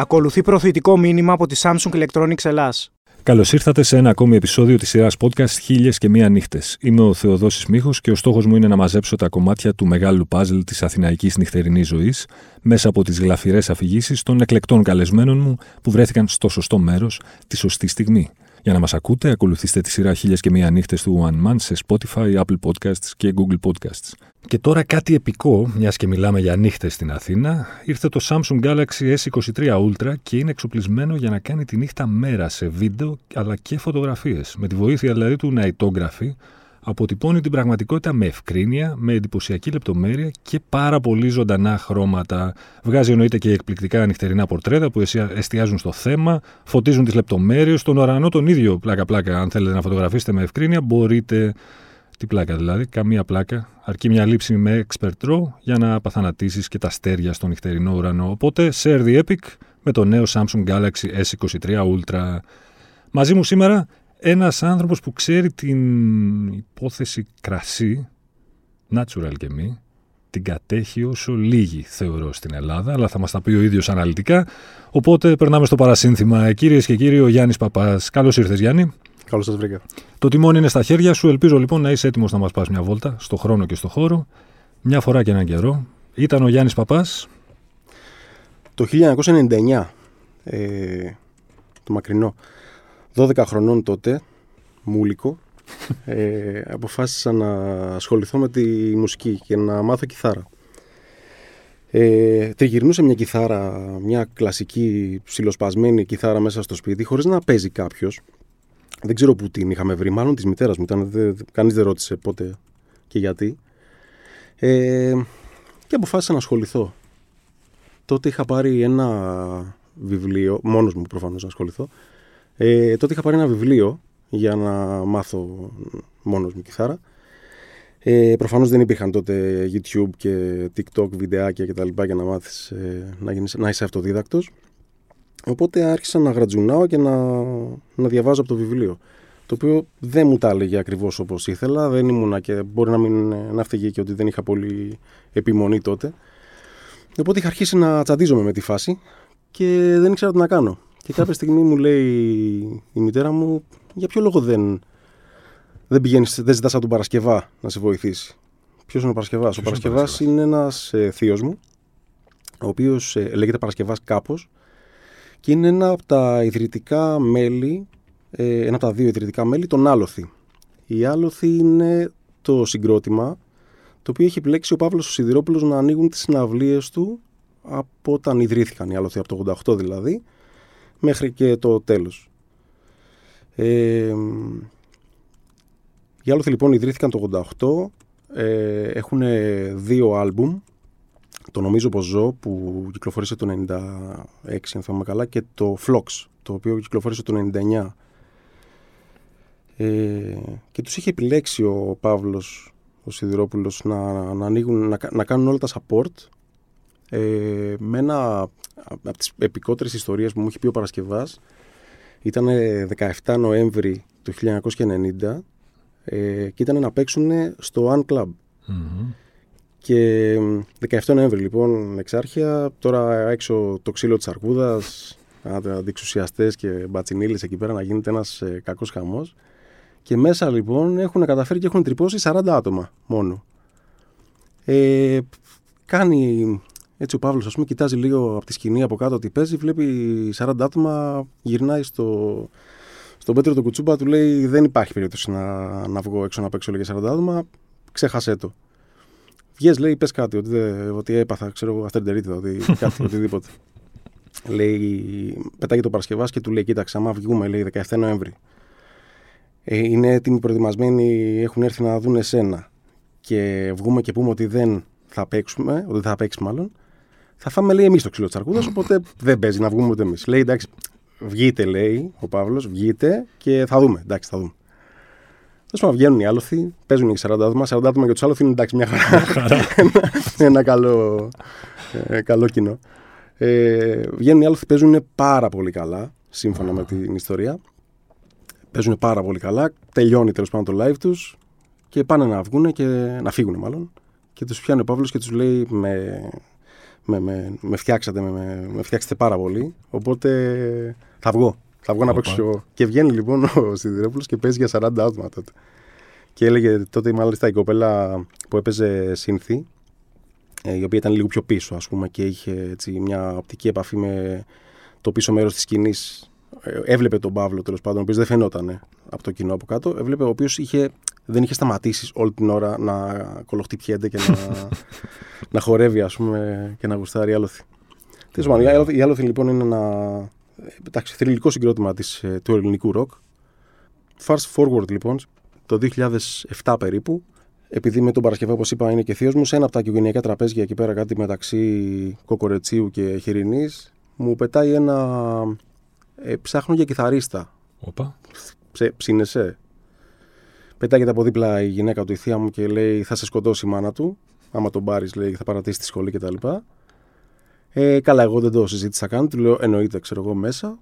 Ακολουθεί προθετικό μήνυμα από τη Samsung Electronics Ελλάς. Καλώς ήρθατε σε ένα ακόμη επεισόδιο της σειράς podcast Χίλιες και Μία Νύχτες. Είμαι ο Θεοδόσης Μίχο και ο στόχος μου είναι να μαζέψω τα κομμάτια του μεγάλου παζλ της αθηναϊκής νυχτερινής ζωής μέσα από τις γλαφυρές αφηγήσεις των εκλεκτών καλεσμένων μου που βρέθηκαν στο σωστό μέρος τη σωστή στιγμή. Για να μας ακούτε, ακολουθήστε τη σειρά Χίλιες και Μία Νύχτες του One Man σε Spotify, Apple Podcasts και Google Podcasts. Και τώρα κάτι επικό, μιας και μιλάμε για νύχτες στην Αθήνα, ήρθε το Samsung Galaxy S23 Ultra και είναι εξοπλισμένο για να κάνει τη νύχτα μέρα σε βίντεο αλλά και φωτογραφίες. Με τη βοήθεια δηλαδή του Nightography, αποτυπώνει την πραγματικότητα με ευκρίνεια, με εντυπωσιακή λεπτομέρεια και πάρα πολύ ζωντανά χρώματα. Βγάζει εννοείται και εκπληκτικά νυχτερινά πορτρέτα που εστιάζουν στο θέμα, φωτίζουν τις λεπτομέρειες, τον ουρανό τον ίδιο πλάκα-πλάκα. Αν θέλετε να φωτογραφίσετε με ευκρίνεια, μπορείτε. Τι πλάκα δηλαδή, καμία πλάκα. Αρκεί μια λήψη με expert raw για να παθανατήσεις και τα αστέρια στο νυχτερινό ουρανό. Οπότε, share the epic με το νέο Samsung Galaxy S23 Ultra. Μαζί μου σήμερα ένας άνθρωπος που ξέρει την υπόθεση κρασί, natural και μη, την κατέχει όσο λίγοι θεωρώ στην Ελλάδα, αλλά θα μας τα πει ο ίδιος αναλυτικά. Οπότε περνάμε στο παρασύνθημα. Κυρίες και κύριοι, ο Γιάννης Παπάς. Καλώς ήρθες Γιάννη. Καλώς σας βρήκα. Το τιμόνι είναι στα χέρια σου. Ελπίζω λοιπόν να είσαι έτοιμος να μας πας μια βόλτα στο χρόνο και στο χώρο. Μια φορά και έναν καιρό. Ήταν ο Γιάννης Παπάς. Το 1999, ε, το μακρινό, 12 χρονών τότε, μούλικο, ε, αποφάσισα να ασχοληθώ με τη μουσική και να μάθω κιθάρα. Ε, τριγυρνούσε μια κιθάρα, μια κλασική ψιλοσπασμένη κιθάρα μέσα στο σπίτι, χωρίς να παίζει κάποιος. Δεν ξέρω πού την είχαμε βρει, μάλλον της μητέρας μου ήταν, δε, κανείς δεν ρώτησε πότε και γιατί. Ε, και αποφάσισα να ασχοληθώ. Τότε είχα πάρει ένα βιβλίο, μόνος μου προφανώς να ασχοληθώ, ε, τότε είχα πάρει ένα βιβλίο για να μάθω μόνος μου κιθάρα. Ε, προφανώς δεν υπήρχαν τότε YouTube και TikTok βιντεάκια και τα λοιπά για να μάθεις ε, να, γίνεις, να είσαι αυτοδίδακτος. Οπότε άρχισα να γρατζουνάω και να, να διαβάζω από το βιβλίο. Το οποίο δεν μου τα έλεγε ακριβώς όπως ήθελα. Δεν ήμουνα και μπορεί να μην να φταίγει και ότι δεν είχα πολύ επιμονή τότε. Οπότε είχα αρχίσει να τσαντίζομαι με τη φάση και δεν ήξερα τι να κάνω. Και κάποια στιγμή μου λέει η μητέρα μου, για ποιο λόγο δεν, δεν πηγαίνεις, δεν ζητάς από τον Παρασκευά να σε βοηθήσει; Ποιος είναι ο Παρασκευάς; Ο Παρασκευάς είναι ένας ε, θείος μου, ο οποίος ε, λέγεται Παρασκευάς κάπως και είναι ένα από τα ιδρυτικά μέλη, ε, ένα από τα δύο ιδρυτικά μέλη, τον Άλοθη. Η Άλοθη είναι το συγκρότημα το οποίο έχει επιλέξει ο Παύλος ο Σιδηρόπουλος να ανοίγουν τις συναυλίες του από όταν ιδρύθηκαν οι Άλοθη, από το 88 δηλαδή, μέχρι και το τέλος. Ε, οι Άλοθη λοιπόν ιδρύθηκαν το 88, ε, έχουν δύο άλμπουμ, το νομίζω πως ζω που κυκλοφορήσε το 96 αν θυμάμαι καλά και το Flux το οποίο κυκλοφορήσε το 99 ε, και τους είχε επιλέξει ο Παύλος ο Σιδηρόπουλος να, να, ανοίγουν, να, να κάνουν όλα τα support ε, με ένα από τις επικότερες ιστορίες που μου έχει πει ο Παρασκευάς ήταν 17 Νοέμβρη του 1990 ε, και ήταν να παίξουν στο Un Club. Και 17 Νοέμβρη λοιπόν εξάρχεια, τώρα έξω το ξύλο της Αρκούδας, αντιξουσιαστές και μπατσινίλες εκεί πέρα να γίνεται ένας ε, κακός χαμός. Και μέσα λοιπόν έχουν καταφέρει και έχουν τρυπώσει 40 άτομα μόνο. Ε, κάνει έτσι ο Παύλος ας πούμε κοιτάζει λίγο από τη σκηνή από κάτω ότι παίζει, βλέπει 40 άτομα, γυρνάει στο, στον Πέτρο τον Κουτσούμπα, του λέει δεν υπάρχει περίπτωση να, να βγω έξω να παίξω για 40 άτομα, ξέχασέ το. Βγες λέει πες κάτι, ότι, ότι έπαθα ξέρω εγώ αστερντερίτιδα, ότι κάτι, οτιδήποτε. λέει, πετάγει το Παρασκευάς και του λέει κοίταξε άμα βγούμε λέει 17 Νοέμβρη. Ε, είναι έτοιμοι, προετοιμασμένοι, έχουν έρθει να δουν εσένα και βγούμε και πούμε ότι δεν θα παίξουμε, ότι θα παίξεις μάλλον, θα φάμε λέει εμείς το ξύλο της Αρκούδας, οπότε δεν παίζει να βγούμε ούτε εμείς. Λέει εντάξει, βγείτε, λέει ο Παύλος, βγείτε και θα δούμε. Εντάξει, θα δούμε. Τέλο πάντων, βγαίνουν οι άλοθοι, παίζουν οι 40 άτομα. 40 άτομα για τους άλοθοι είναι εντάξει, μια χαρά. ένα, ένα καλό, ε, καλό κοινό. Ε, βγαίνουν οι άλοθοι, παίζουν πάρα πολύ καλά, σύμφωνα με την ιστορία. Παίζουν πάρα πολύ καλά. Τελειώνει τέλος πάντων το live τους και πάνε να βγουν και να φύγουν μάλλον. Και τους πιάνει ο Παύλος και τους λέει με με, με, με φτιάξατε, με, με, με φτιάξατε πάρα πολύ. Οπότε θα βγω. Θα βγω να Οπα. παίξω. Και βγαίνει λοιπόν ο Σιδηρόπουλος και παίζει για 40 άτομα τότε. Και έλεγε τότε μάλιστα η κοπέλα που έπαιζε σύνθη, ε, η οποία ήταν λίγο πιο πίσω ας πούμε και είχε έτσι, μια οπτική επαφή με το πίσω μέρος της σκηνής. Ε, έβλεπε τον Παύλο τέλος πάντων, ο οποίος δεν φαινόταν από το κοινό από κάτω. Έβλεπε ο οποίος είχε, δεν είχε σταματήσει όλη την ώρα να κολοχτυπιέται και να, να χορεύει ας πούμε και να γουστάρει άλοθη. Τέλος πάντων, η Άλοθη- η Άλοθη λοιπόν είναι ένα ε, εντάξει, θρηλυκό συγκρότημα της, ε, του ελληνικού ροκ. Fast forward λοιπόν, το 2007 περίπου, επειδή με τον Παρασκευά, όπως είπα, είναι και θείος μου, σε ένα από τα οικογενειακά τραπέζια εκεί πέρα, κάτι μεταξύ Κοκορετσίου και Χοιρινή, μου πετάει ένα. Ε, ψάχνω για κιθαρίστα. Όπα. Ψε, ψήνεσαι; Πετάγεται από δίπλα η γυναίκα του, η θεία μου, και λέει: Θα σε σκοτώσει η μάνα του. Άμα τον πάρεις, λέει, θα παρατήσεις τη σχολή κτλ. Ε, καλά, εγώ δεν το συζήτησα καν. Του λέω: Εννοείται, ξέρω εγώ μέσα.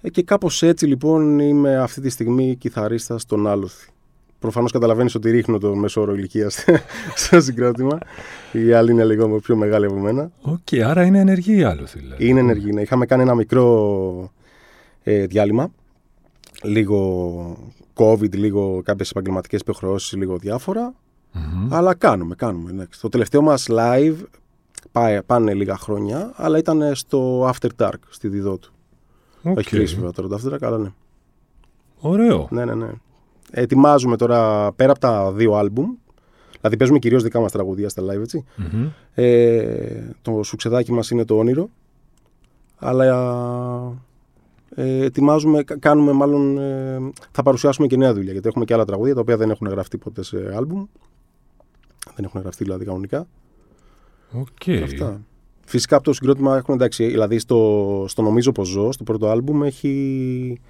Ε, και κάπως έτσι λοιπόν είμαι αυτή τη στιγμή κιθαρίστα στον Άλοθη. Προφανώς καταλαβαίνεις ότι ρίχνω τον μέσο όρο ηλικίας στο συγκρότημα. Η άλλη είναι λίγο πιο μεγάλη από μένα. Οκ, άρα είναι ενεργοί Άλλοθι δηλαδή. Είναι ενεργοί. ναι. Είχαμε κάνει ένα μικρό ε, διάλειμμα. Λίγο COVID, λίγο κάποιες επαγγελματικές υποχρεώσεις, λίγο διάφορα. Μμμ. Αλλά κάνουμε, κάνουμε. εντάξει. Το τελευταίο μας live πάει, πάνε λίγα χρόνια, αλλά ήταν στο After Dark, στη Διδότου. Οκ. Έχει κλείσει βέβαια τώρα το After Dark, αλλά ναι. Ωραίο. Ναι, ναι, ναι. Ετοιμάζουμε τώρα πέρα από τα δύο άλμπουμ. Δηλαδή παίζουμε κυρίως δικά μας τραγούδια στα live, έτσι. Μμμ. Ε, το σουξεδάκι μας είναι το όνειρο. Αλλά ε, ετοιμάζουμε, κα- κάνουμε μάλλον, ε, θα παρουσιάσουμε και νέα δουλειά. Γιατί έχουμε και άλλα τραγούδια τα οποία δεν έχουν γραφτεί ποτέ σε άλμπουμ. Δεν έχουν γραφτεί δηλαδή κανονικά. Οκ. Αυτά. Φυσικά από το συγκρότημα έχουν εντάξει, δηλαδή στο, στο Νομίζω Πως Ζω, στο πρώτο άλμπουμ έχει...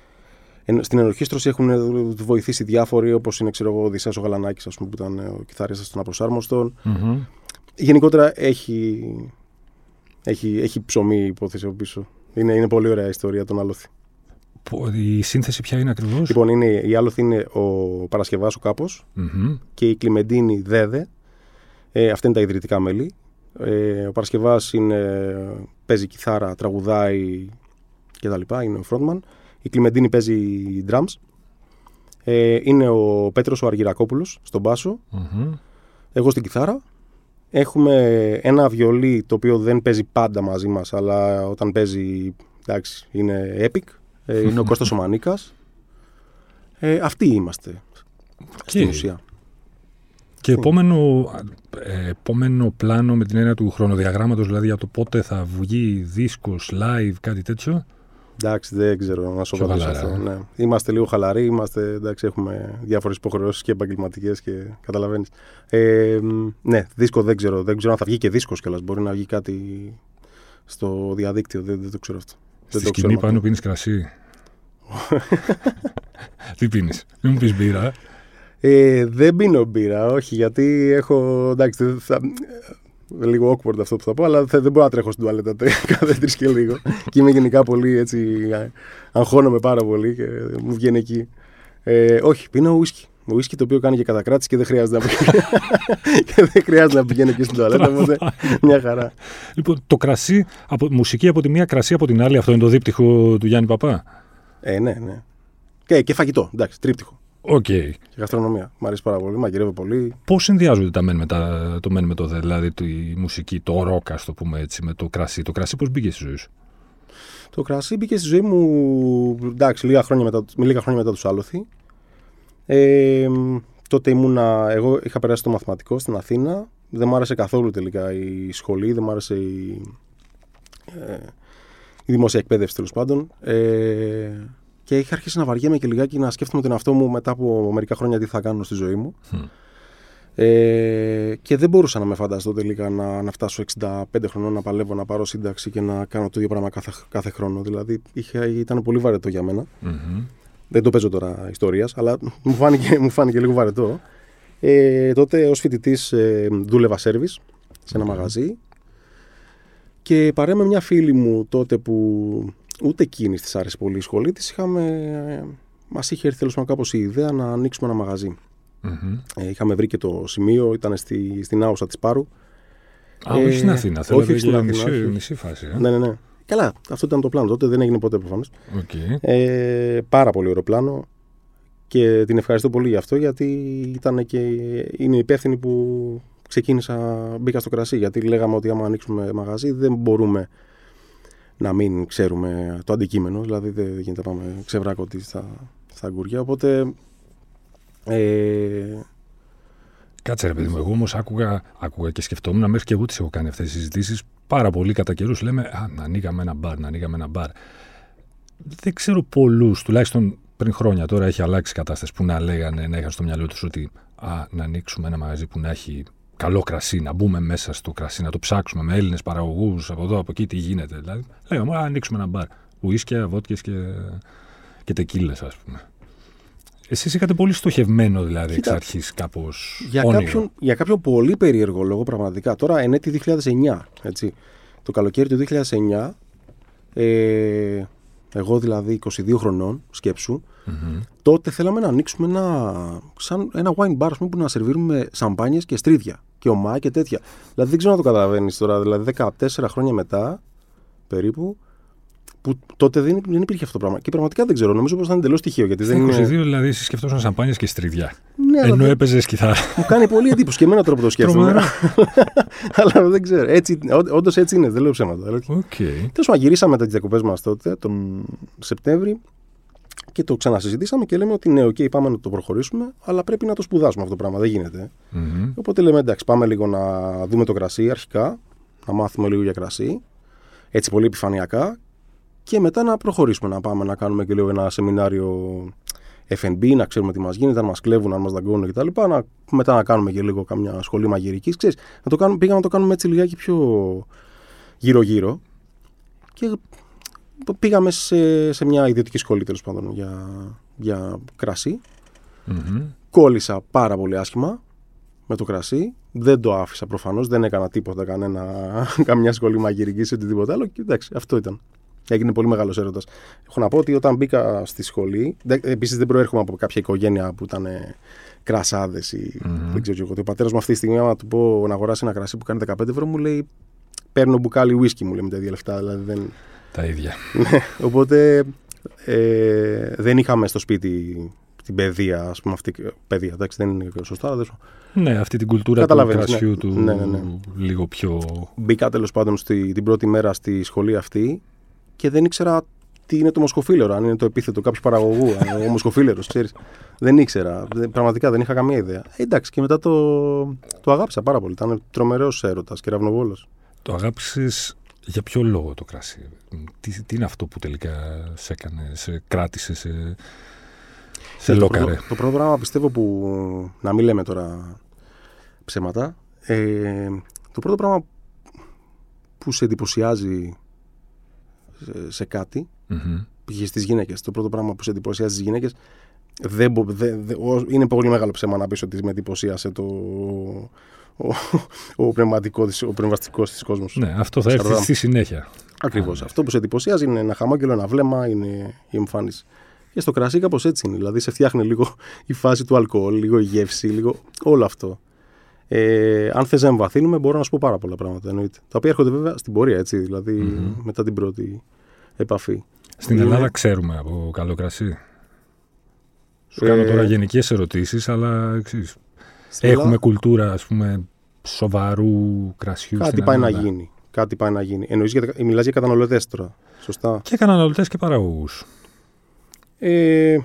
εν- Στην ενορχήστρωση έχουν βοηθήσει διάφοροι όπως είναι ξέρω εγώ, ο Οδυσσέας ο Γαλανάκης ας πούμε, που ήταν ο κιθαρίστας των Απροσάρμοστων Μμμ. γενικότερα έχει, έχει, έχει ψωμί η υπόθεση από πίσω. Είναι, είναι πολύ ωραία η ιστορία των Άλοθη. Πο- Η σύνθεση ποια είναι ακριβώς; Λοιπόν, είναι, η Άλοθη είναι ο Παρασκευάς ο Κάπος και η Κλιμεντίνη Δέδε. Ε, αυτά είναι τα ιδρυτικά μέλη. Ε, ο Παρασκευάς είναι, παίζει κιθάρα, τραγουδάει κτλ. Είναι ο frontman. Η Κλιμεντίνη παίζει drums. Ε, είναι ο Πέτρος ο Αργυρακόπουλος στον μπάσο. Εγώ στην κιθάρα. Έχουμε ένα βιολί το οποίο δεν παίζει πάντα μαζί μας, αλλά όταν παίζει, εντάξει, είναι epic. Ε, είναι ο Κώστας ο Μανίκας. Ε, αυτοί είμαστε, στην ουσία. Και επόμενο, ε, επόμενο πλάνο με την έννοια του χρονοδιαγράμματος, δηλαδή για το πότε θα βγει δίσκος, live, κάτι τέτοιο. Εντάξει, δεν ξέρω να σου Πιο απαντήσω χαλαρά, αυτό. ε. Ναι. Είμαστε λίγο χαλαροί, είμαστε, εντάξει, έχουμε διάφορες υποχρεώσεις και επαγγελματικές και καταλαβαίνεις. Ε, μ, ναι, δίσκο δεν ξέρω. Δεν ξέρω αν θα βγει και δίσκος κιόλας. Μπορεί να βγει κάτι στο διαδίκτυο. Δεν, δεν το ξέρω αυτό. Στη δεν το σκηνή ξέρω. πάνω πίνεις κρασί. Τι πίνεις, μην μου πεις μπύρα. Ε, δεν πίνω μπύρα, όχι, γιατί έχω. Εντάξει, δεν θα, λίγο awkward αυτό που θα πω, αλλά δεν, δεν μπορώ να τρέχω στην τουαλέτα τε- κάθε τρεις και λίγο. και είμαι γενικά πολύ έτσι. α, Αγχώνομαι πάρα πολύ και μου βγαίνει εκεί. Ε, όχι, πίνω ουίσκι. Ουίσκι το οποίο κάνει και κατακράτηση και δεν χρειάζεται να πηγαίνει, και δεν χρειάζεται να πηγαίνει εκεί στην τουαλέτα. Οπότε μια χαρά. Λοιπόν, το κρασί, από, μουσική από τη μία, κρασί από την άλλη, αυτό είναι το δίπτυχο του Γιάννη Παπά; Ε, ναι, ναι. Και, και φαγητό, εντάξει, τρίπτυχο. Οκ. Και γαστρονομία. Μ' αρέσει πάρα πολύ, μαγειρεύω πολύ. Πώς συνδυάζονται τα μεν με τα, το μεν με το δε, δηλαδή τη μουσική, το ροκ, ας το πούμε έτσι, με το κρασί. Το κρασί πώς μπήκε στη ζωή σου; Το κρασί μπήκε στη ζωή μου εντάξει, λίγα χρόνια μετά, με λίγα χρόνια μετά τους Άλοθη. Ε, τότε ήμουνα, εγώ είχα περάσει το μαθηματικό στην Αθήνα. Δεν μου άρεσε καθόλου τελικά η σχολή, δεν μου άρεσε η, ε, η δημόσια εκπαίδευση τέλος πάντων. Ε, και είχα αρχίσει να βαριέμαι και λιγάκι να σκέφτομαι τον εαυτό μου μετά από μερικά χρόνια τι θα κάνω στη ζωή μου. Μμ. Ε, και δεν μπορούσα να με φανταστώ τελικά να, να φτάσω 65 χρονών να παλεύω να πάρω σύνταξη και να κάνω το ίδιο πράγμα κάθε, κάθε χρόνο. Δηλαδή είχε, ήταν πολύ βαρετό για μένα. Μμμ. Δεν το παίζω τώρα ιστορίας, αλλά μου φάνηκε, μου φάνηκε λίγο βαρετό. Ε, τότε ως φοιτητής ε, δούλευα σέρβις σε ένα Οκ. μαγαζί και παρέα με μια φίλη μου τότε που ούτε εκείνη της άρεσε πολύ η σχολή της, είχαμε. Ε, Μας είχε έρθει τέλος πάντων κάπως η ιδέα να ανοίξουμε ένα μαγαζί. Μμμ. Ε, είχαμε βρει και το σημείο, ήταν στη, στην άουσα της Πάρου. Α, όχι στην Αθήνα. Θέλω όχι στην μισή, Αθήνα, όχι. μισή φάση. Ε. Ναι, ναι, ναι. Καλά, αυτό ήταν το πλάνο. Τότε δεν έγινε ποτέ προφανώ. Okay. Ε, πάρα πολύ ωραίο πλάνο και την ευχαριστώ πολύ γι' αυτό γιατί ήταν και είναι υπεύθυνη που ξεκίνησα, μπήκα στο κρασί. Γιατί λέγαμε ότι άμα ανοίξουμε μαγαζί δεν μπορούμε να μην ξέρουμε το αντικείμενο. Δηλαδή δεν γίνεται να πάμε ξεβράκωτη στα, στα αγκουριά. Οπότε. Ε, Κάτσε ρε παιδί μου, εγώ όμως άκουγα, άκουγα και σκεφτόμουν μέχρι και εγώ τις έχω κάνει αυτές τις συζητήσεις. Πάρα πολύ κατά καιρούς λέμε Α, να ανοίγαμε ένα μπαρ, να ανοίγαμε ένα μπαρ. Δεν ξέρω πολλούς, τουλάχιστον πριν χρόνια τώρα έχει αλλάξει η κατάσταση που να λέγανε, να είχαν στο μυαλό τους ότι α, να ανοίξουμε ένα μαγαζί που να έχει καλό κρασί, να μπούμε μέσα στο κρασί, να το ψάξουμε με Έλληνες παραγωγούς από εδώ, από εκεί, τι γίνεται. Δηλαδή, λέγαμε, α, ανοίξουμε ένα μπαρ. Ουίσκια, βότκες και, και τεκίλες, ας πούμε. Εσείς είχατε πολύ στοχευμένο δηλαδή Κοίτα, εξ αρχής κάπως. για, κάποιον, για κάποιο πολύ περίεργο λόγο πραγματικά. Τώρα εν έτη 2009, έτσι. Το καλοκαίρι του 2009, ε, εγώ δηλαδή 22 χρονών, σκέψου, Mm-hmm. τότε θέλαμε να ανοίξουμε ένα, σαν ένα wine bar, ας πούμε, που να σερβίρουμε σαμπάνιες και στρίδια και ομά και τέτοια. Δηλαδή δεν ξέρω να το καταλαβαίνεις τώρα, δηλαδή 14 χρόνια μετά περίπου, που τότε δεν, δεν υπήρχε αυτό το πράγμα. Και πραγματικά δεν ξέρω, νομίζω πως ήταν εντελώς τυχαίο. Γιατί Στα δεν 22 είναι... δηλαδή εσύ σκεφτόσαν σαμπάνιες και στρείδια. Ναι, αλλά Ενώ δεν- έπαιζες κιθάρα. μου κάνει πολύ εντύπωση και εμένα τώρα που το σκέφτομαι. Τρομερό. αλλά δεν ξέρω. Έτσι, όντως έτσι είναι, δεν λέω ψέματα. Οκ. Τέλος πάντων, γυρίσαμε μετά τις διακοπές μας τότε, τον Σεπτέμβρη, και το ξανασυζητήσαμε και λέμε ότι ναι, οκ, πάμε να το προχωρήσουμε, αλλά πρέπει να το σπουδάσουμε αυτό το πράγμα. Δεν γίνεται. Μμμ. Οπότε λέμε εντάξει, πάμε λίγο να δούμε το κρασί αρχικά, να μάθουμε λίγο για κρασί, έτσι πολύ επιφανειακά, και μετά να προχωρήσουμε, να πάμε να κάνουμε και λίγο ένα σεμινάριο F&B, να ξέρουμε τι μας γίνεται, αν μας κλέβουν, αν μας δαγκώνουν κτλ. Να, μετά να κάνουμε και λίγο καμιά σχολή μαγειρικής. Ξέρεις, να το κάνουμε, πήγαμε να το κάνουμε έτσι λιγάκι πιο γύρω-γύρω. Και πήγαμε σε, σε μια ιδιωτική σχολή τέλος πάντων για, για κρασί. Μμμ. Κόλλησα πάρα πολύ άσχημα με το κρασί. Δεν το άφησα προφανώς, δεν έκανα τίποτα, κανένα, καμιά σχολή μαγειρικής ή οτιδήποτε άλλο. Και εντάξει, αυτό ήταν. Έγινε πολύ μεγάλος έρωτας. Έχω να πω ότι όταν μπήκα στη σχολή. Επίσης δεν προέρχομαι από κάποια οικογένεια που ήταν κρασάδες ή Μμμ. δεν ξέρω και εγώ. Ο πατέρας μου αυτή τη στιγμή, άμα του πω να αγοράσει ένα κρασί που κάνει 15 ευρώ, μου λέει Παίρνω μπουκάλι whisky, μου λέει με τα ίδια λεφτά. Δηλαδή δεν, Τα ίδια. ναι, οπότε ε, δεν είχαμε στο σπίτι την παιδεία, ας πούμε, αυτή, παιδεία, εντάξει, δεν είναι σωστό, αλλά δεν σου- Ναι, αυτή την κουλτούρα του Καταλαβαίνεις, κρασιού ναι. του Ναι, ναι, ναι. λίγο πιο. Μπήκα τέλος πάντων στη, την πρώτη μέρα στη σχολή αυτή και δεν ήξερα τι είναι το μοσκοφίλερο, αν είναι το επίθετο κάποιου παραγωγού, αν ο μοσκοφίλερο, ξέρεις. Δεν ήξερα. Δεν- πραγματικά δεν είχα καμία ιδέα. Ε, εντάξει, και μετά το, το αγάπησα πάρα πολύ. Ήταν τρομερός έρωτας και ραυνοβόλο. Το αγάπησες για ποιο λόγο το κρασί; Τι, τι είναι αυτό που τελικά σε έκανε, σε κράτησε, σε, σε το, λόκαρε; πρώτο, το πρώτο πράγμα πιστεύω που. Να μην λέμε τώρα ψέματα. Ε, το πρώτο πράγμα που σε εντυπωσιάζει σε, σε κάτι, Μμμ. π.χ. στις γυναίκες. Το πρώτο πράγμα που σε εντυπωσιάζει στις γυναίκες. Δεν, μπο- δε- δε- ο- είναι πολύ μεγάλο ψέμα να πεις ότι με εντυπωσίασε το, ο, ο, πνευματικό της, ο πνευματικός της κόσμος. Ναι, αυτό θα έρθει Σαρδάμ. στη συνέχεια. Ακριβώς. Α, ναι. Αυτό που σε εντυπωσιάζει είναι ένα χαμόγελο, ένα βλέμμα, είναι η εμφάνιση. Και στο κρασί κάπως έτσι είναι. Δηλαδή σε φτιάχνει λίγο η φάση του αλκοόλ, λίγο η γεύση, λίγο όλο αυτό. Ε, αν θες να εμβαθύνουμε, μπορώ να σου πω πάρα πολλά πράγματα. Εννοείται. Τα οποία έρχονται βέβαια στην πορεία, έτσι, δηλαδή Μμμ. μετά την πρώτη επαφή. Στην Είναι- Ελλάδα ξέρουμε από καλό κρασί. Σου κάνω Ε, τώρα γενικές ερωτήσεις, αλλά εξής. Στην Έχουμε Ελλάδα κουλτούρα, ας πούμε, σοβαρού κρασιού κάτι στην πάει να Ελλάδα. γίνει. Κάτι πάει να γίνει. Εννοείς για, μιλάς για καταναλωτές τώρα. Σωστά; Και καταναλωτές και παραγωγούς. Ε,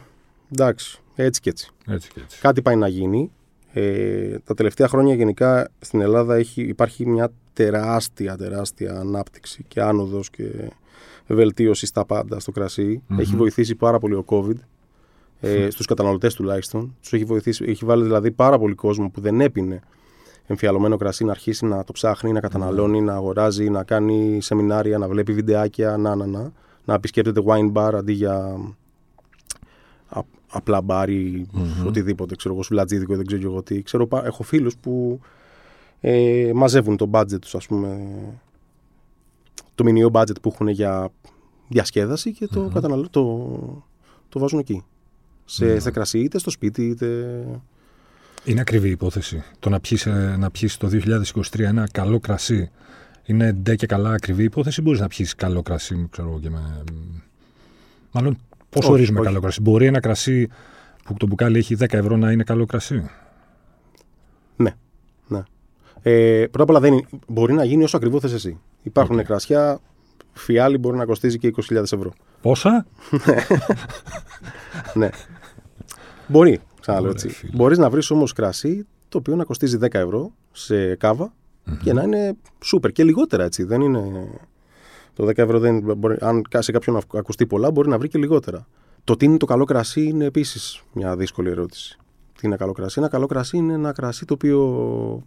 εντάξει, έτσι και έτσι. Έτσι και έτσι. Κάτι πάει να γίνει. Ε, τα τελευταία χρόνια γενικά στην Ελλάδα έχει, υπάρχει μια τεράστια, τεράστια ανάπτυξη και άνοδος και βελτίωση στα πάντα στο κρασι Μμμ. Έχει βοηθήσει πάρα πολύ ο COVID, ε, στους καταναλωτές τουλάχιστον. Τους έχει, βοηθήσει, έχει βάλει δηλαδή πάρα πολύ κόσμο που δεν έπινε εμφιαλωμένο κρασί να αρχίσει να το ψάχνει, να καταναλώνει, να αγοράζει, να κάνει σεμινάρια, να βλέπει βιντεάκια, να, να, να, να επισκέπτεται wine bar αντί για α- απλά μπαρ ή Μμμ. οτιδήποτε, ξέρω εγώ, σουλατζίδικο, δεν ξέρω και εγώ τι. Ξέρω, πα- έχω φίλους που ε, μαζεύουν το budget τους, ας πούμε, το μηνιαίο budget που έχουν για διασκέδαση και το, Μμμ. καταναλώ, το, το βάζουν εκεί. Σε, Ναι. σε κρασί, είτε στο σπίτι, είτε Είναι ακριβή η υπόθεση. Το να πιεις, ε, να πιεις το 2023 ένα καλό κρασί είναι ντε και καλά ακριβή υπόθεση. Μπορείς να πιεις καλό κρασί, ξέρω εγώ και με. Μάλλον, πώς Όχι, ορίζουμε όχι. καλό κρασί; Μπορεί ένα κρασί που το μπουκάλι έχει 10 ευρώ να είναι καλό κρασί; Ναι. ναι. Ε, πρώτα απ' όλα δεν είναι, μπορεί να γίνει όσο ακριβό θες εσύ. Υπάρχουν Οκ. κρασιά, φιάλη μπορεί να κοστίζει και 20.000 ευρώ. Πόσα; ναι. Μπορεί, ξαναλέω Ωραία, έτσι. φίλε. Μπορείς να βρεις όμως κρασί το οποίο να κοστίζει 10 ευρώ σε κάβα και να είναι σούπερ και λιγότερα έτσι. Δεν είναι. Το 10 ευρώ δεν μπορεί, αν σε κάποιον ακου- ακουστεί πολλά, μπορεί να βρει και λιγότερα. Το τι είναι το καλό κρασί είναι επίσης μια δύσκολη ερώτηση. Τι είναι καλό κρασί; Ένα καλό κρασί είναι ένα κρασί το οποίο.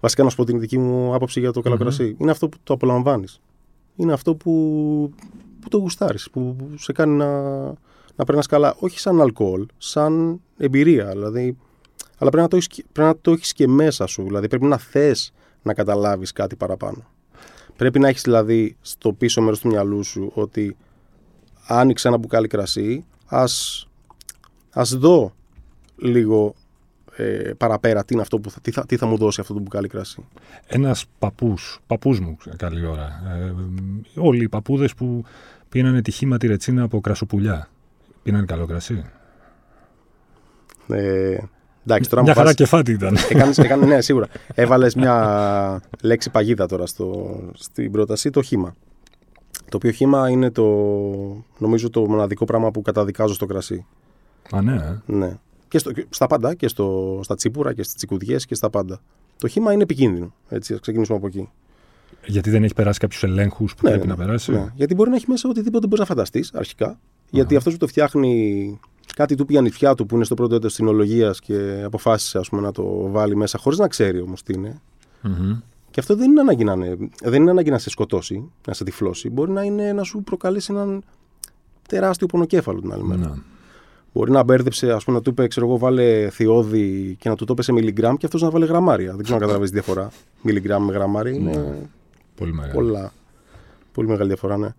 Βασικά να σου πω την δική μου άποψη για το καλο Μμμ. κρασί. Είναι αυτό που το απολαμβάνεις. Είναι αυτό που, που το γουστάρεις, που, που σε κάνει να, να περνάς καλά. Όχι σαν αλκοόλ, σαν εμπειρία. Δηλαδή, αλλά πρέπει να, το έχεις, και- πρέπει να το έχεις και μέσα σου. Δηλαδή πρέπει να θες να καταλάβεις κάτι παραπάνω. Πρέπει να έχεις δηλαδή στο πίσω μέρος του μυαλού σου ότι άνοιξε ένα μπουκάλι κρασί, ας, ας δω λίγο ε, παραπέρα τι, είναι αυτό που θα, τι, θα, τι θα μου δώσει αυτό το μπουκάλι κρασί. Ένας παππούς, παππούς μου, καλή ώρα. Ε, όλοι οι παππούδες που πίνανε τη χήμα τη ρετσίνα από κρασοπουλιά. Πίνανε καλό κρασί. Ε, εντάξει, τώρα Μια μου χαρά βάζεις- κεφάτι ήταν. Έκανες, έκανε, ναι, σίγουρα. Έβαλες μια λέξη παγίδα τώρα στο, στην πρόταση, το χήμα. Το οποίο χήμα είναι το, νομίζω, το μοναδικό πράγμα που καταδικάζω στο κρασί. Α, ναι. ε. Ναι. Και, στο, και στα πάντα, και στο, στα τσίπουρα και στις τσικουδιές και στα πάντα. Το χήμα είναι επικίνδυνο. Έτσι, ας ξεκινήσουμε από εκεί. Γιατί δεν έχει περάσει κάποιους ελέγχους που Ναι, πρέπει ναι, να περάσει; Ναι. Γιατί μπορεί να έχει μέσα οτιδήποτε μπορείς να φανταστείς αρχικά. Γιατί αυτός που το φτιάχνει, κάτι του πήγε νηφιά του που είναι στο πρώτο έτος τεχνολογία και αποφάσισε ας πούμε, να το βάλει μέσα χωρίς να ξέρει όμως τι είναι. Μμμ. Και αυτό δεν είναι, ανάγκη να είναι, δεν είναι ανάγκη να σε σκοτώσει, να σε τυφλώσει. Μπορεί να, είναι, να σου προκαλέσει έναν τεράστιο πονοκέφαλο την άλλη μέρα. Ναι. Μπορεί να μπέρδεψε, ας πούμε, να του είπε, ξέρω εγώ, βάλε θειώδη και να του το είπε σε μιλιγκράμμ και αυτός να βάλε γραμμάρια. Δεν ξέρω αν καταλαβαίνεις τη διαφορά. Μιλιγκράμμ με γραμμάρια είναι Ναι. Πολύ μεγάλο. πολλά. Πολύ μεγάλη διαφορά, ναι.